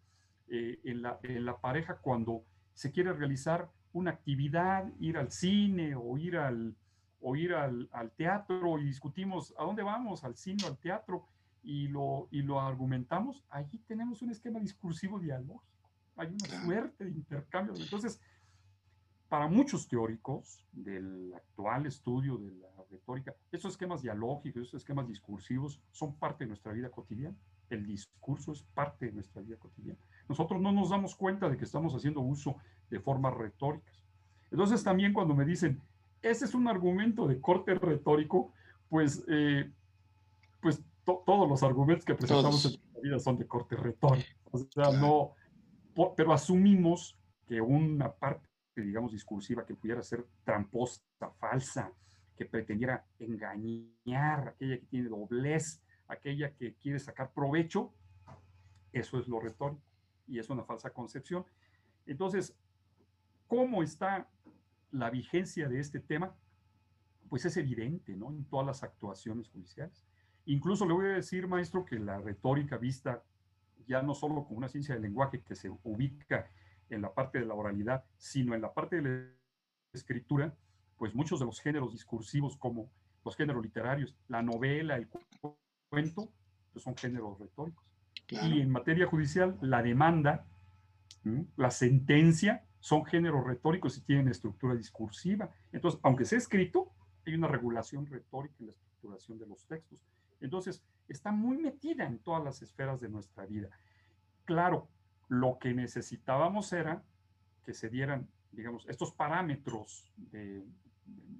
eh, en, la, en, la, pareja cuando se quiere realizar una actividad, ir al cine o ir al, o ir al, al teatro y discutimos a dónde vamos, al cine o al teatro, y lo, y lo argumentamos, allí tenemos un esquema discursivo dialógico. Hay una suerte de intercambio. Entonces, para muchos teóricos del actual estudio de la retórica, esos esquemas dialógicos, esos esquemas discursivos son parte de nuestra vida cotidiana. El discurso es parte de nuestra vida cotidiana. Nosotros no nos damos cuenta de que estamos haciendo uso de formas retóricas. Entonces también cuando me dicen, ese es un argumento de corte retórico, pues, eh, pues todos los argumentos que presentamos en la vida son de corte retórico. O sea, no, pero asumimos que una parte digamos, discursiva que pudiera ser tramposa, falsa, que pretendiera engañar, aquella que tiene doblez, aquella que quiere sacar provecho, eso es lo retórico y es una falsa concepción. Entonces, ¿cómo está la vigencia de este tema? Pues es evidente, ¿no? En todas las actuaciones judiciales. Incluso le voy a decir, maestro, que la retórica vista ya no solo como una ciencia del lenguaje que se ubica en la parte de la oralidad, sino en la parte de la escritura, pues muchos de los géneros discursivos como los géneros literarios, la novela, el cuento, pues son géneros retóricos. Y en materia judicial, la demanda, la sentencia, son géneros retóricos y tienen estructura discursiva. Entonces, aunque sea escrito, hay una regulación retórica en la estructuración de los textos. Entonces, está muy metida en todas las esferas de nuestra vida. Claro, lo que necesitábamos era que se dieran, digamos, estos parámetros de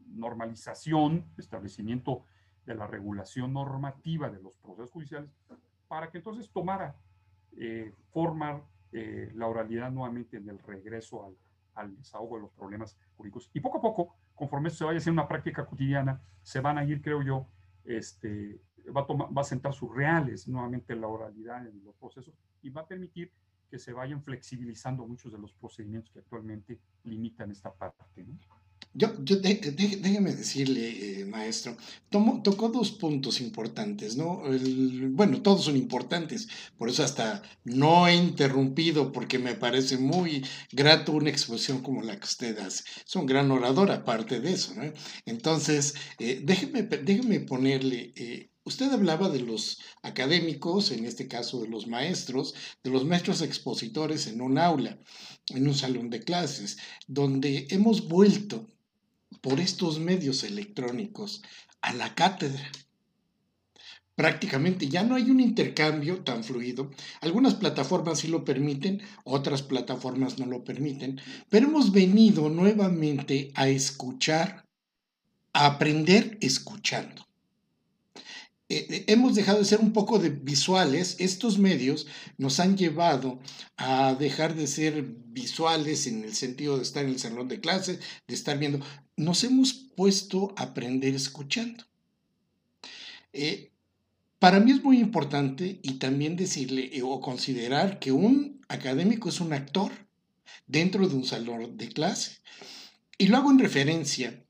normalización, establecimiento de la regulación normativa de los procesos judiciales, para que entonces tomara eh, forma eh, la oralidad nuevamente en el regreso al, al, desahogo de los problemas jurídicos. Y poco a poco, conforme esto se vaya haciendo una práctica cotidiana, se van a ir, creo yo, este, va, a tomar, va a sentar sus reales nuevamente la oralidad en los procesos y va a permitir que se vayan flexibilizando muchos de los procedimientos que actualmente limitan esta parte. Yo, yo déjeme decirle, eh, maestro, tocó dos puntos importantes, ¿no? bueno, todos son importantes, por eso hasta no he interrumpido porque me parece muy grato una exposición como la que usted hace. Es un gran orador aparte de eso, ¿no? Entonces, eh, déjeme, déjeme ponerle... Eh, Usted hablaba de los académicos, en este caso de los maestros, de los maestros expositores en un aula, en un salón de clases, donde hemos vuelto por estos medios electrónicos a la cátedra. Prácticamente ya no hay un intercambio tan fluido. Algunas plataformas sí lo permiten, otras plataformas no lo permiten, pero hemos venido nuevamente a escuchar, a aprender escuchando. eh, eh, hemos dejado de ser un poco de visuales. Estos medios nos han llevado a dejar de ser visuales en el sentido de estar en el salón de clase, de estar viendo. Nos hemos puesto a aprender escuchando. Eh, para mí es muy importante y también decirle o considerar que un académico es un actor dentro de un salón de clase. Y lo hago en referencia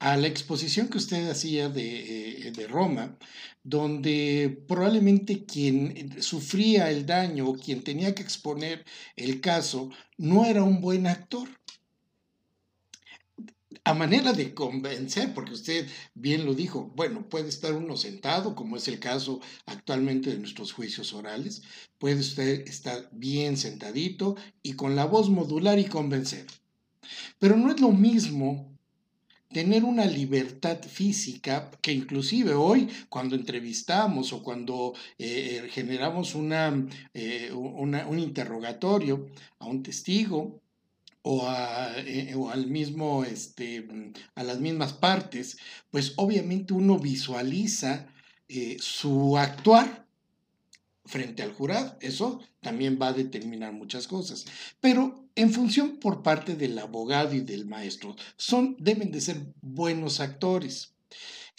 a la exposición que usted hacía de, eh, de, Roma, donde probablemente quien sufría el daño o quien tenía que exponer el caso no era un buen actor. A manera de convencer, porque usted bien lo dijo, bueno, puede estar uno sentado, como es el caso actualmente de nuestros juicios orales, puede usted estar bien sentadito y con la voz modular y convencer. Pero no es lo mismo tener una libertad física que inclusive hoy cuando entrevistamos o cuando eh, generamos una, eh, un interrogatorio a un testigo o, eh, o, al mismo, este, a las mismas partes, pues obviamente uno visualiza su actuar frente al jurado. Eso también va a determinar muchas cosas. Pero en función por parte del abogado y del maestro, son, deben de ser buenos actores.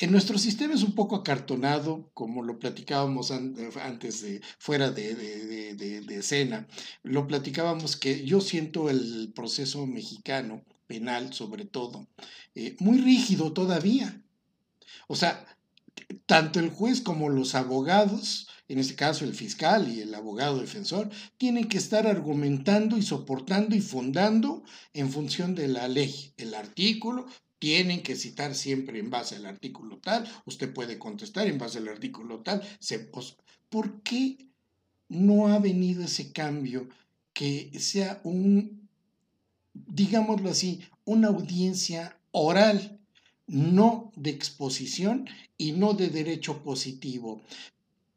En nuestro sistema es un poco acartonado, como lo platicábamos antes de, fuera de, de, escena, lo platicábamos que yo siento el proceso mexicano, penal sobre todo, eh, muy rígido todavía. O sea, tanto el juez como los abogados en este caso el fiscal y el abogado defensor, tienen que estar argumentando y soportando y fundando en función de la ley. El artículo tienen que citar siempre en base al artículo tal, usted puede contestar en base al artículo tal. ¿Por qué no ha venido ese cambio que sea un, digámoslo así, una audiencia oral? no de exposición y no de derecho positivo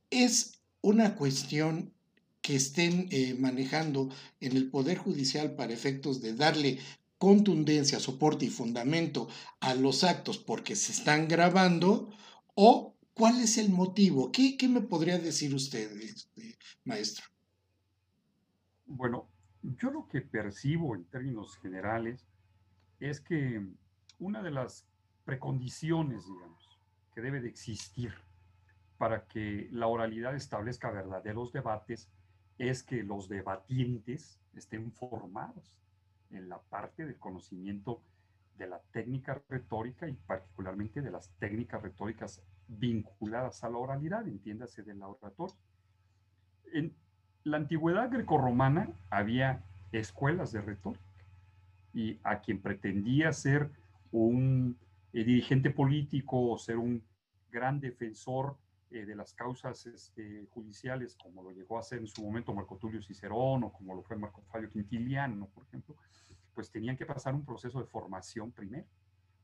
es una cuestión que estén eh, manejando en el Poder Judicial para efectos de darle contundencia, soporte y fundamento a los actos porque se están grabando o cuál es el motivo. ¿Qué, me podría decir usted, este, maestro? Bueno, yo lo que percibo en términos generales es que una de las precondiciones, digamos, que debe de existir para que la oralidad establezca verdaderos debates es que los debatientes estén formados en la parte del conocimiento de la técnica retórica y particularmente de las técnicas retóricas vinculadas a la oralidad, entiéndase de la oratoria. En la antigüedad grecorromana había escuelas de retórica y a quien pretendía ser un eh, dirigente político o ser un gran defensor eh, de las causas este, judiciales, como lo llegó a hacer en su momento Marco Tulio Cicerón o como lo fue Marco Fabio Quintiliano, por ejemplo, pues tenían que pasar un proceso de formación primero,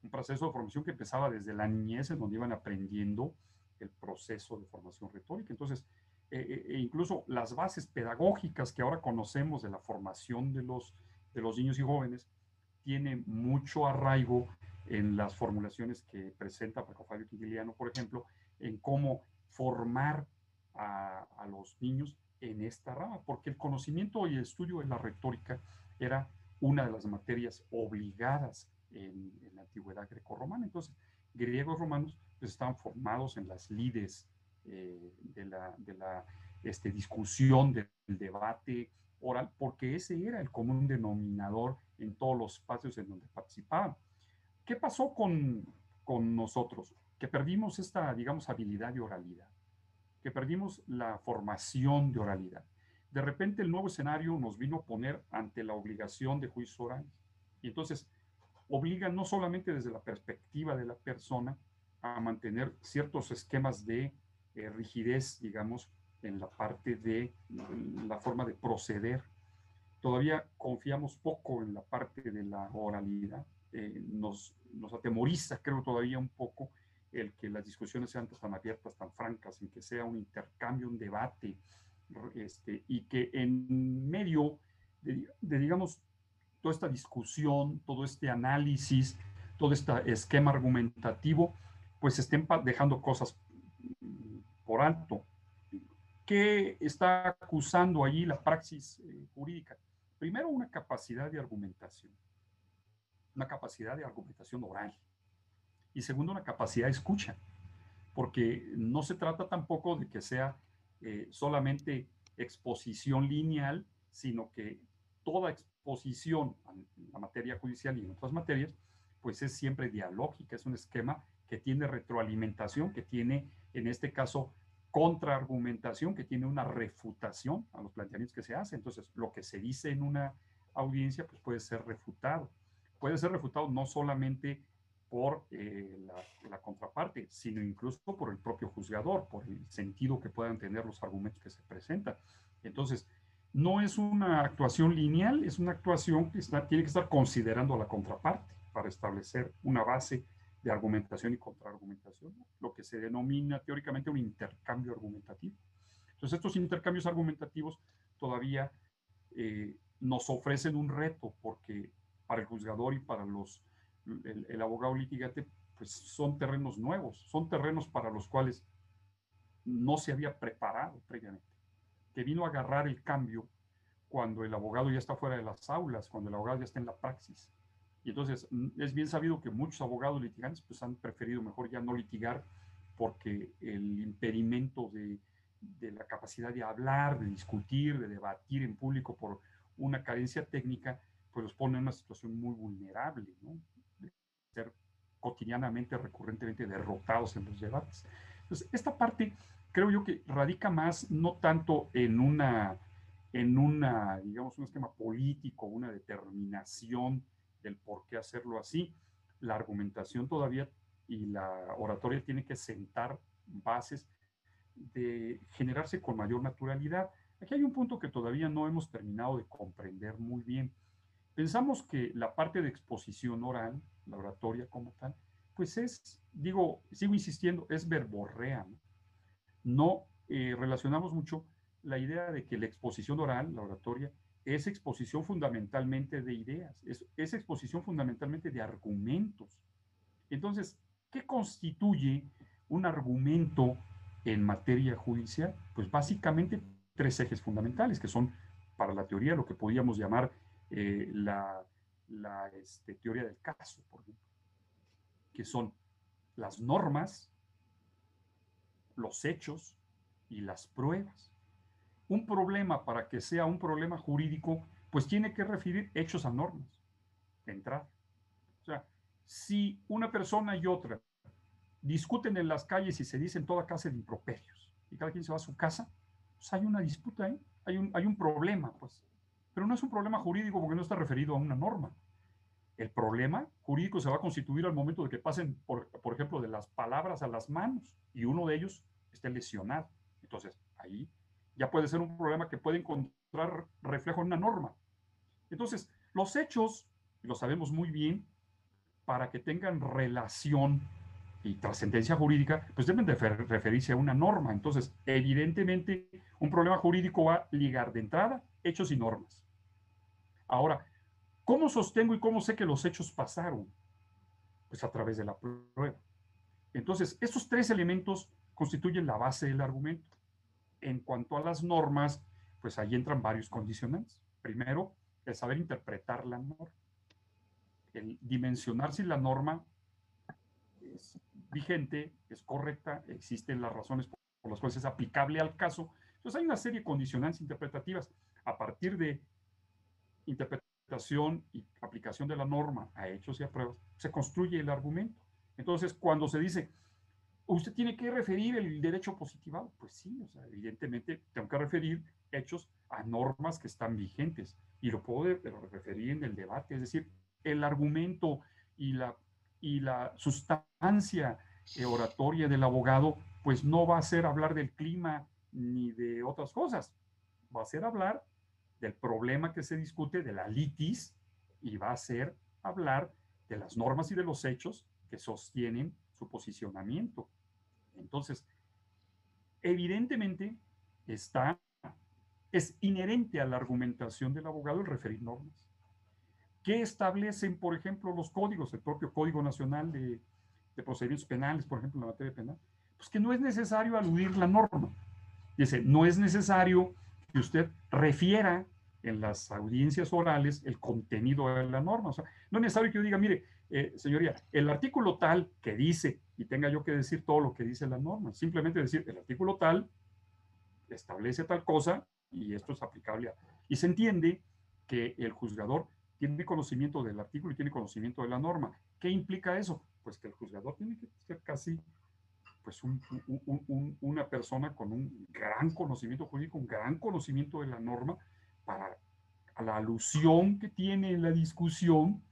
un proceso de formación que empezaba desde la niñez, en donde iban aprendiendo el proceso de formación retórica. Entonces, eh, eh, incluso las bases pedagógicas que ahora conocemos de la formación de los, de los niños y jóvenes tienen mucho arraigo en las formulaciones que presenta Marco Fabio Quintiliano, por ejemplo, en cómo formar a, los niños en esta rama, porque el conocimiento y el estudio de la retórica era una de las materias obligadas en, la antigüedad grecorromana. Entonces, griegos romanos pues, estaban formados en las lides eh, de la, de la este, discusión, del debate oral, porque ese era el común denominador en todos los espacios en donde participaban. ¿Qué pasó con, con nosotros? que perdimos esta, digamos, habilidad de oralidad, que perdimos la formación de oralidad. De repente el nuevo escenario nos vino a poner ante la obligación de juicio oral. Y entonces obliga no solamente desde la perspectiva de la persona a mantener ciertos esquemas de eh, rigidez, digamos, en la parte de la forma de proceder. Todavía confiamos poco en la parte de la oralidad. Eh, nos, nos atemoriza, creo, todavía un poco el que las discusiones sean tan abiertas, tan francas, en que sea un intercambio, un debate, este, y que en medio de, digamos, toda esta discusión, todo este análisis, todo este esquema argumentativo, pues estén dejando cosas por alto. ¿Qué está acusando allí la praxis eh, jurídica? Primero, una capacidad de argumentación, una capacidad de argumentación oral. Y segundo, una capacidad de escucha, porque no se trata tampoco de que sea eh, solamente exposición lineal, sino que toda exposición en la materia judicial y en otras materias, pues es siempre dialógica, es un esquema que tiene retroalimentación, que tiene, en este caso, contraargumentación, que tiene una refutación a los planteamientos que se hacen. Entonces, lo que se dice en una audiencia, pues puede ser refutado. Puede ser refutado no solamente por eh, la, contraparte, sino incluso por el propio juzgador, por el sentido que puedan tener los argumentos que se presentan. Entonces, no es una actuación lineal, es una actuación que está, tiene que estar considerando a la contraparte para establecer una base de argumentación y contraargumentación, lo que se denomina teóricamente un intercambio argumentativo. Entonces, estos intercambios argumentativos todavía eh, nos ofrecen un reto porque para el juzgador y para los el, abogado litigante, pues son terrenos nuevos, son terrenos para los cuales no se había preparado previamente, que vino a agarrar el cambio cuando el abogado ya está fuera de las aulas, cuando el abogado ya está en la praxis. Y entonces mm, es bien sabido que muchos abogados litigantes pues han preferido mejor ya no litigar porque el impedimento de, de la capacidad de hablar, de discutir, de debatir en público por una carencia técnica, pues los pone en una situación muy vulnerable, ¿no? Ser cotidianamente, recurrentemente derrotados en los debates. Entonces, esta parte creo yo que radica más no tanto en una, en una, digamos, un esquema político, una determinación del por qué hacerlo así. La argumentación todavía y la oratoria tiene que sentar bases de generarse con mayor naturalidad. Aquí hay un punto que todavía no hemos terminado de comprender muy bien. Pensamos que la parte de exposición oral, la oratoria como tal, pues es, digo, sigo insistiendo, es verborrea. No, eh, relacionamos mucho la idea de que la exposición oral, la oratoria, es exposición fundamentalmente de ideas, es, es exposición fundamentalmente de argumentos. Entonces, ¿qué constituye un argumento en materia judicial? Pues básicamente tres ejes fundamentales, que son para la teoría lo que podríamos llamar eh, la, este, teoría del caso, por ejemplo, que son las normas, los hechos y las pruebas. Un problema para que sea un problema jurídico, pues tiene que referir hechos a normas, de entrada. O sea, si una persona y otra discuten en las calles y se dicen toda clase de improperios y cada quien se va a su casa, pues hay una disputa ahí, hay un, hay un problema, pues. Pero no es un problema jurídico porque no está referido a una norma. El problema jurídico se va a constituir al momento de que pasen, por, por ejemplo, de las palabras a las manos y uno de ellos esté lesionado. Entonces, ahí ya puede ser un problema que puede encontrar reflejo en una norma. Entonces, los hechos, lo sabemos muy bien, para que tengan relación y trascendencia jurídica, pues deben de referirse a una norma. Entonces, evidentemente, un problema jurídico va a ligar de entrada hechos y normas. Ahora, ¿cómo sostengo y cómo sé que los hechos pasaron? Pues a través de la prueba. Entonces, estos tres elementos constituyen la base del argumento. En cuanto a las normas, pues ahí entran varios condicionantes. Primero, el saber interpretar la norma. El dimensionar si la norma es vigente, es correcta, existen las razones por las cuales es aplicable al caso. Entonces hay una serie de condicionantes interpretativas a partir de interpretación y aplicación de la norma a hechos y a pruebas, se construye el argumento. Entonces, cuando se dice, usted tiene que referir el derecho positivado, pues sí, evidentemente tengo que referir hechos a normas que están vigentes y lo puedo referir en el debate, es decir, el argumento y la, y la sustancia oratoria del abogado, pues no va a ser hablar del clima ni de otras cosas, va a ser hablar del problema que se discute, de la litis, y va a ser hablar de las normas y de los hechos que sostienen su posicionamiento. Entonces, evidentemente está, es inherente a la argumentación del abogado el referir normas. ¿Qué establecen, por ejemplo, los códigos, el propio Código Nacional de, de Procedimientos Penales, por ejemplo, en la materia penal? Pues que no es necesario aludir la norma. Dice, no es necesario que usted refiera en las audiencias orales el contenido de la norma. O sea, no es necesario que yo diga, mire, eh, señoría, el artículo tal que dice, y tenga yo que decir todo lo que dice la norma, simplemente decir, el artículo tal establece tal cosa y esto es aplicable. A... Y se entiende que el juzgador tiene conocimiento del artículo y tiene conocimiento de la norma. ¿Qué implica eso? Pues que el juzgador tiene que ser casi pues una persona con un gran conocimiento jurídico, un gran conocimiento de la norma para a la alusión que tiene en la discusión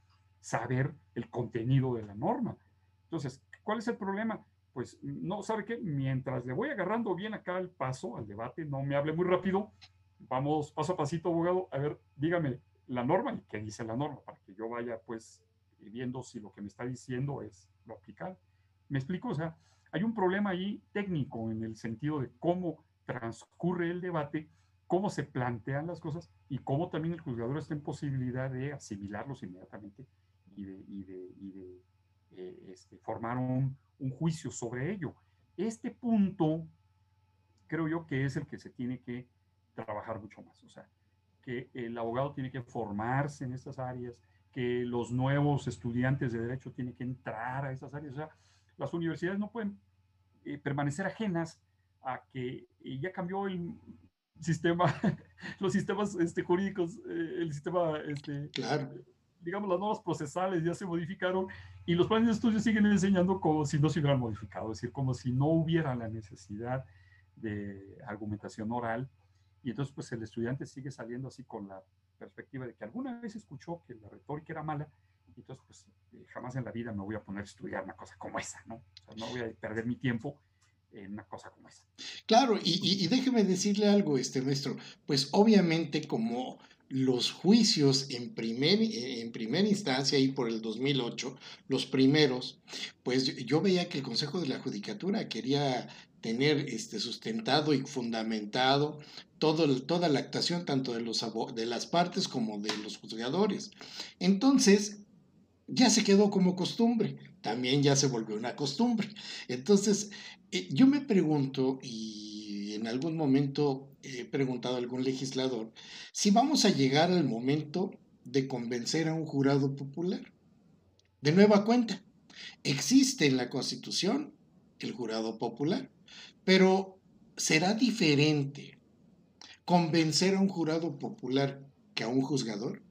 saber el contenido de la norma. Entonces, ¿cuál es el problema? Pues no, ¿sabe qué? Mientras le voy agarrando bien acá el paso al debate, no me hable muy rápido, vamos paso a pasito, abogado, a ver, dígame la norma y qué dice la norma, para que yo vaya pues viendo si lo que me está diciendo es lo aplicable. ¿Me explico? O sea, hay un problema ahí técnico en el sentido de cómo transcurre el debate, cómo se plantean las cosas y cómo también el juzgador está en posibilidad de asimilarlos inmediatamente y de, eh, este, formar un, juicio sobre ello. Este punto creo yo que es el que se tiene que trabajar mucho más. O sea, que el abogado tiene que formarse en estas áreas, que los nuevos estudiantes de derecho tienen que entrar a esas áreas. Las universidades no pueden eh, permanecer ajenas a que eh, ya cambió el sistema, *laughs* los sistemas este, jurídicos, el sistema este, claro digamos, las normas procesales ya se modificaron y los planes de estudio siguen enseñando como si no se hubieran modificado, es decir, como si no hubiera la necesidad de argumentación oral. Y entonces, pues el estudiante sigue saliendo así con la perspectiva de que alguna vez escuchó que la retórica era mala, entonces, pues eh, jamás en la vida me voy a poner a estudiar una cosa como esa, ¿no? No voy a perder mi tiempo en una cosa como esa. Claro, y déjeme decirle algo, este maestro, pues obviamente como los juicios en, primer, en primera instancia y por el 2008, los primeros, pues yo veía que el Consejo de la Judicatura quería tener este, sustentado y fundamentado todo, toda la actuación tanto de, los, de las partes como de los juzgadores. Entonces, ya se quedó como costumbre, también ya se volvió una costumbre. Entonces, eh, yo me pregunto, y en algún momento he preguntado a algún legislador, si vamos a llegar al momento de convencer a un jurado popular. De nueva cuenta, existe en la Constitución el jurado popular, pero ¿será diferente convencer a un jurado popular que a un juzgador?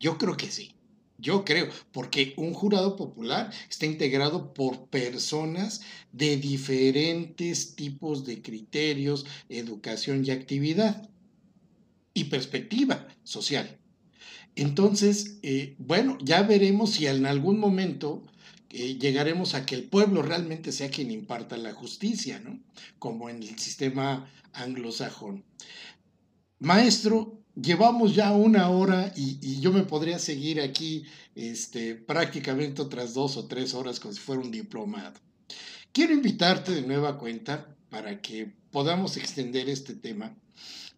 Yo creo que sí. Yo creo, porque un jurado popular está integrado por personas de diferentes tipos de criterios, educación y actividad y perspectiva social. Entonces, eh, bueno, ya veremos si en algún momento eh, llegaremos a que el pueblo realmente sea quien imparta la justicia, ¿no? Como en el sistema anglosajón. Maestro, llevamos ya una hora y, yo me podría seguir aquí este, prácticamente otras dos o tres horas como si fuera un diplomado. Quiero invitarte de nueva cuenta para que podamos extender este tema,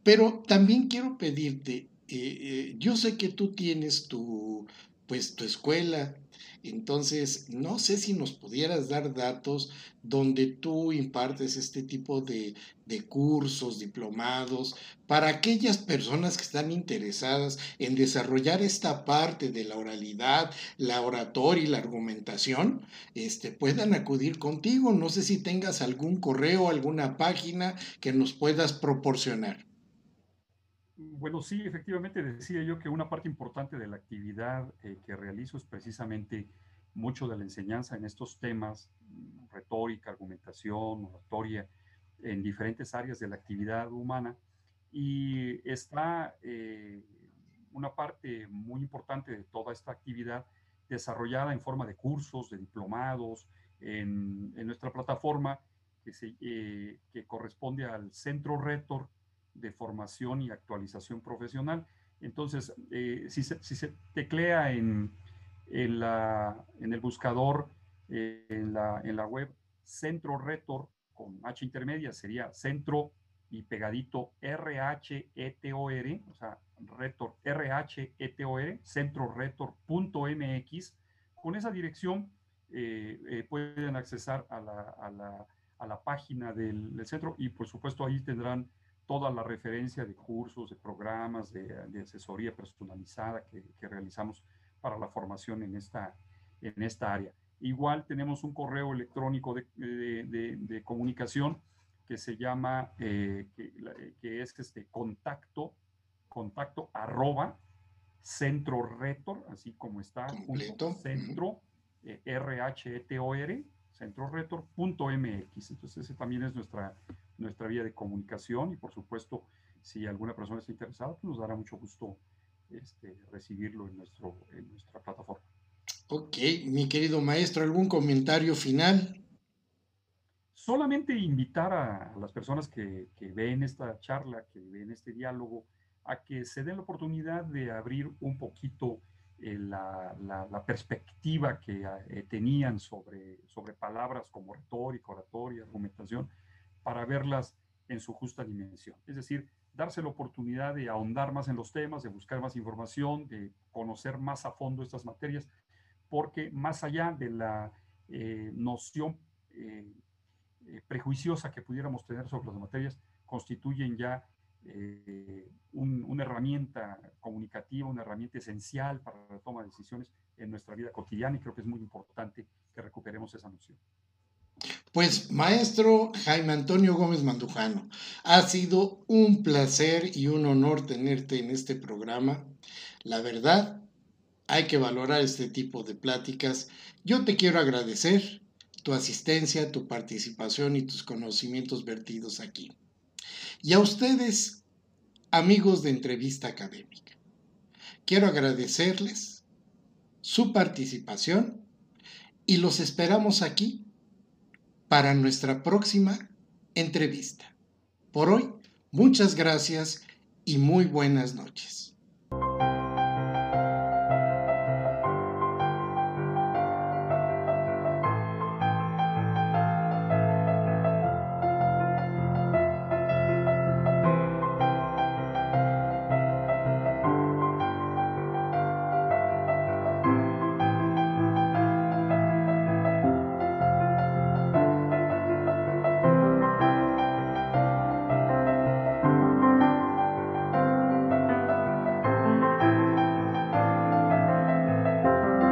pero también quiero pedirte, eh, eh, yo sé que tú tienes tu, pues, tu escuela, entonces, no sé si nos pudieras dar datos donde tú impartes este tipo de, cursos, diplomados, para aquellas personas que están interesadas en desarrollar esta parte de la oralidad, la oratoria y la argumentación, este, puedan acudir contigo. No sé si tengas algún correo, alguna página que nos puedas proporcionar. Bueno, sí, efectivamente decía yo que una parte importante de la actividad eh, que realizo es precisamente mucho de la enseñanza en estos temas, retórica, argumentación, oratoria, en diferentes áreas de la actividad humana. Y está eh, una parte muy importante de toda esta actividad desarrollada en forma de cursos, de diplomados, en, nuestra plataforma que, eh, que corresponde al Centro Retor de formación y actualización profesional. Entonces, eh, si, se, teclea en, en, la, en el buscador, eh, en, la, en la web, Centro Retor, con H intermedia, sería centro y pegadito R-H-E-T-O-R, o sea, Retor, R-H-E-T-O-R, centroretor.mx. Con esa dirección eh, pueden accesar a la, a la a la página del, centro y por supuesto ahí tendrán toda la referencia de cursos, de programas, de, asesoría personalizada que, realizamos para la formación en esta, en esta área. Igual tenemos un correo electrónico de, comunicación que se llama, eh, que, es este contacto, contacto arroba centro retor, así como está, Completo. centro, eh, R-H-E-T-O-R, centroretor.mx. Entonces, ese también es nuestra, nuestra vía de comunicación y, por supuesto, si alguna persona está interesada, pues nos dará mucho gusto este, recibirlo en, nuestro, en nuestra plataforma. Ok, mi querido maestro, ¿algún comentario final? Solamente invitar a, las personas que, que, ven esta charla, que ven este diálogo, a que se den la oportunidad de abrir un poquito eh, la, la, perspectiva que eh, tenían sobre, sobre palabras como retórica, oratoria, argumentación, para verlas en su justa dimensión. Es decir, darse la oportunidad de ahondar más en los temas, de buscar más información, de conocer más a fondo estas materias, porque más allá de la eh, noción prejuiciosa que pudiéramos tener sobre las materias, constituyen ya eh, una herramienta comunicativa, una herramienta esencial para la toma de decisiones en nuestra vida cotidiana y creo que es muy importante que recuperemos esa noción. Pues maestro Jaime Antonio Gómez Mandujano, ha sido un placer y un honor tenerte en este programa. La verdad, hay que valorar este tipo de pláticas. Yo te quiero agradecer tu asistencia, tu participación y tus conocimientos vertidos aquí. Y a ustedes, amigos de entrevista académica, quiero agradecerles su participación y los esperamos aquí para nuestra próxima entrevista. Por hoy, muchas gracias y muy buenas noches.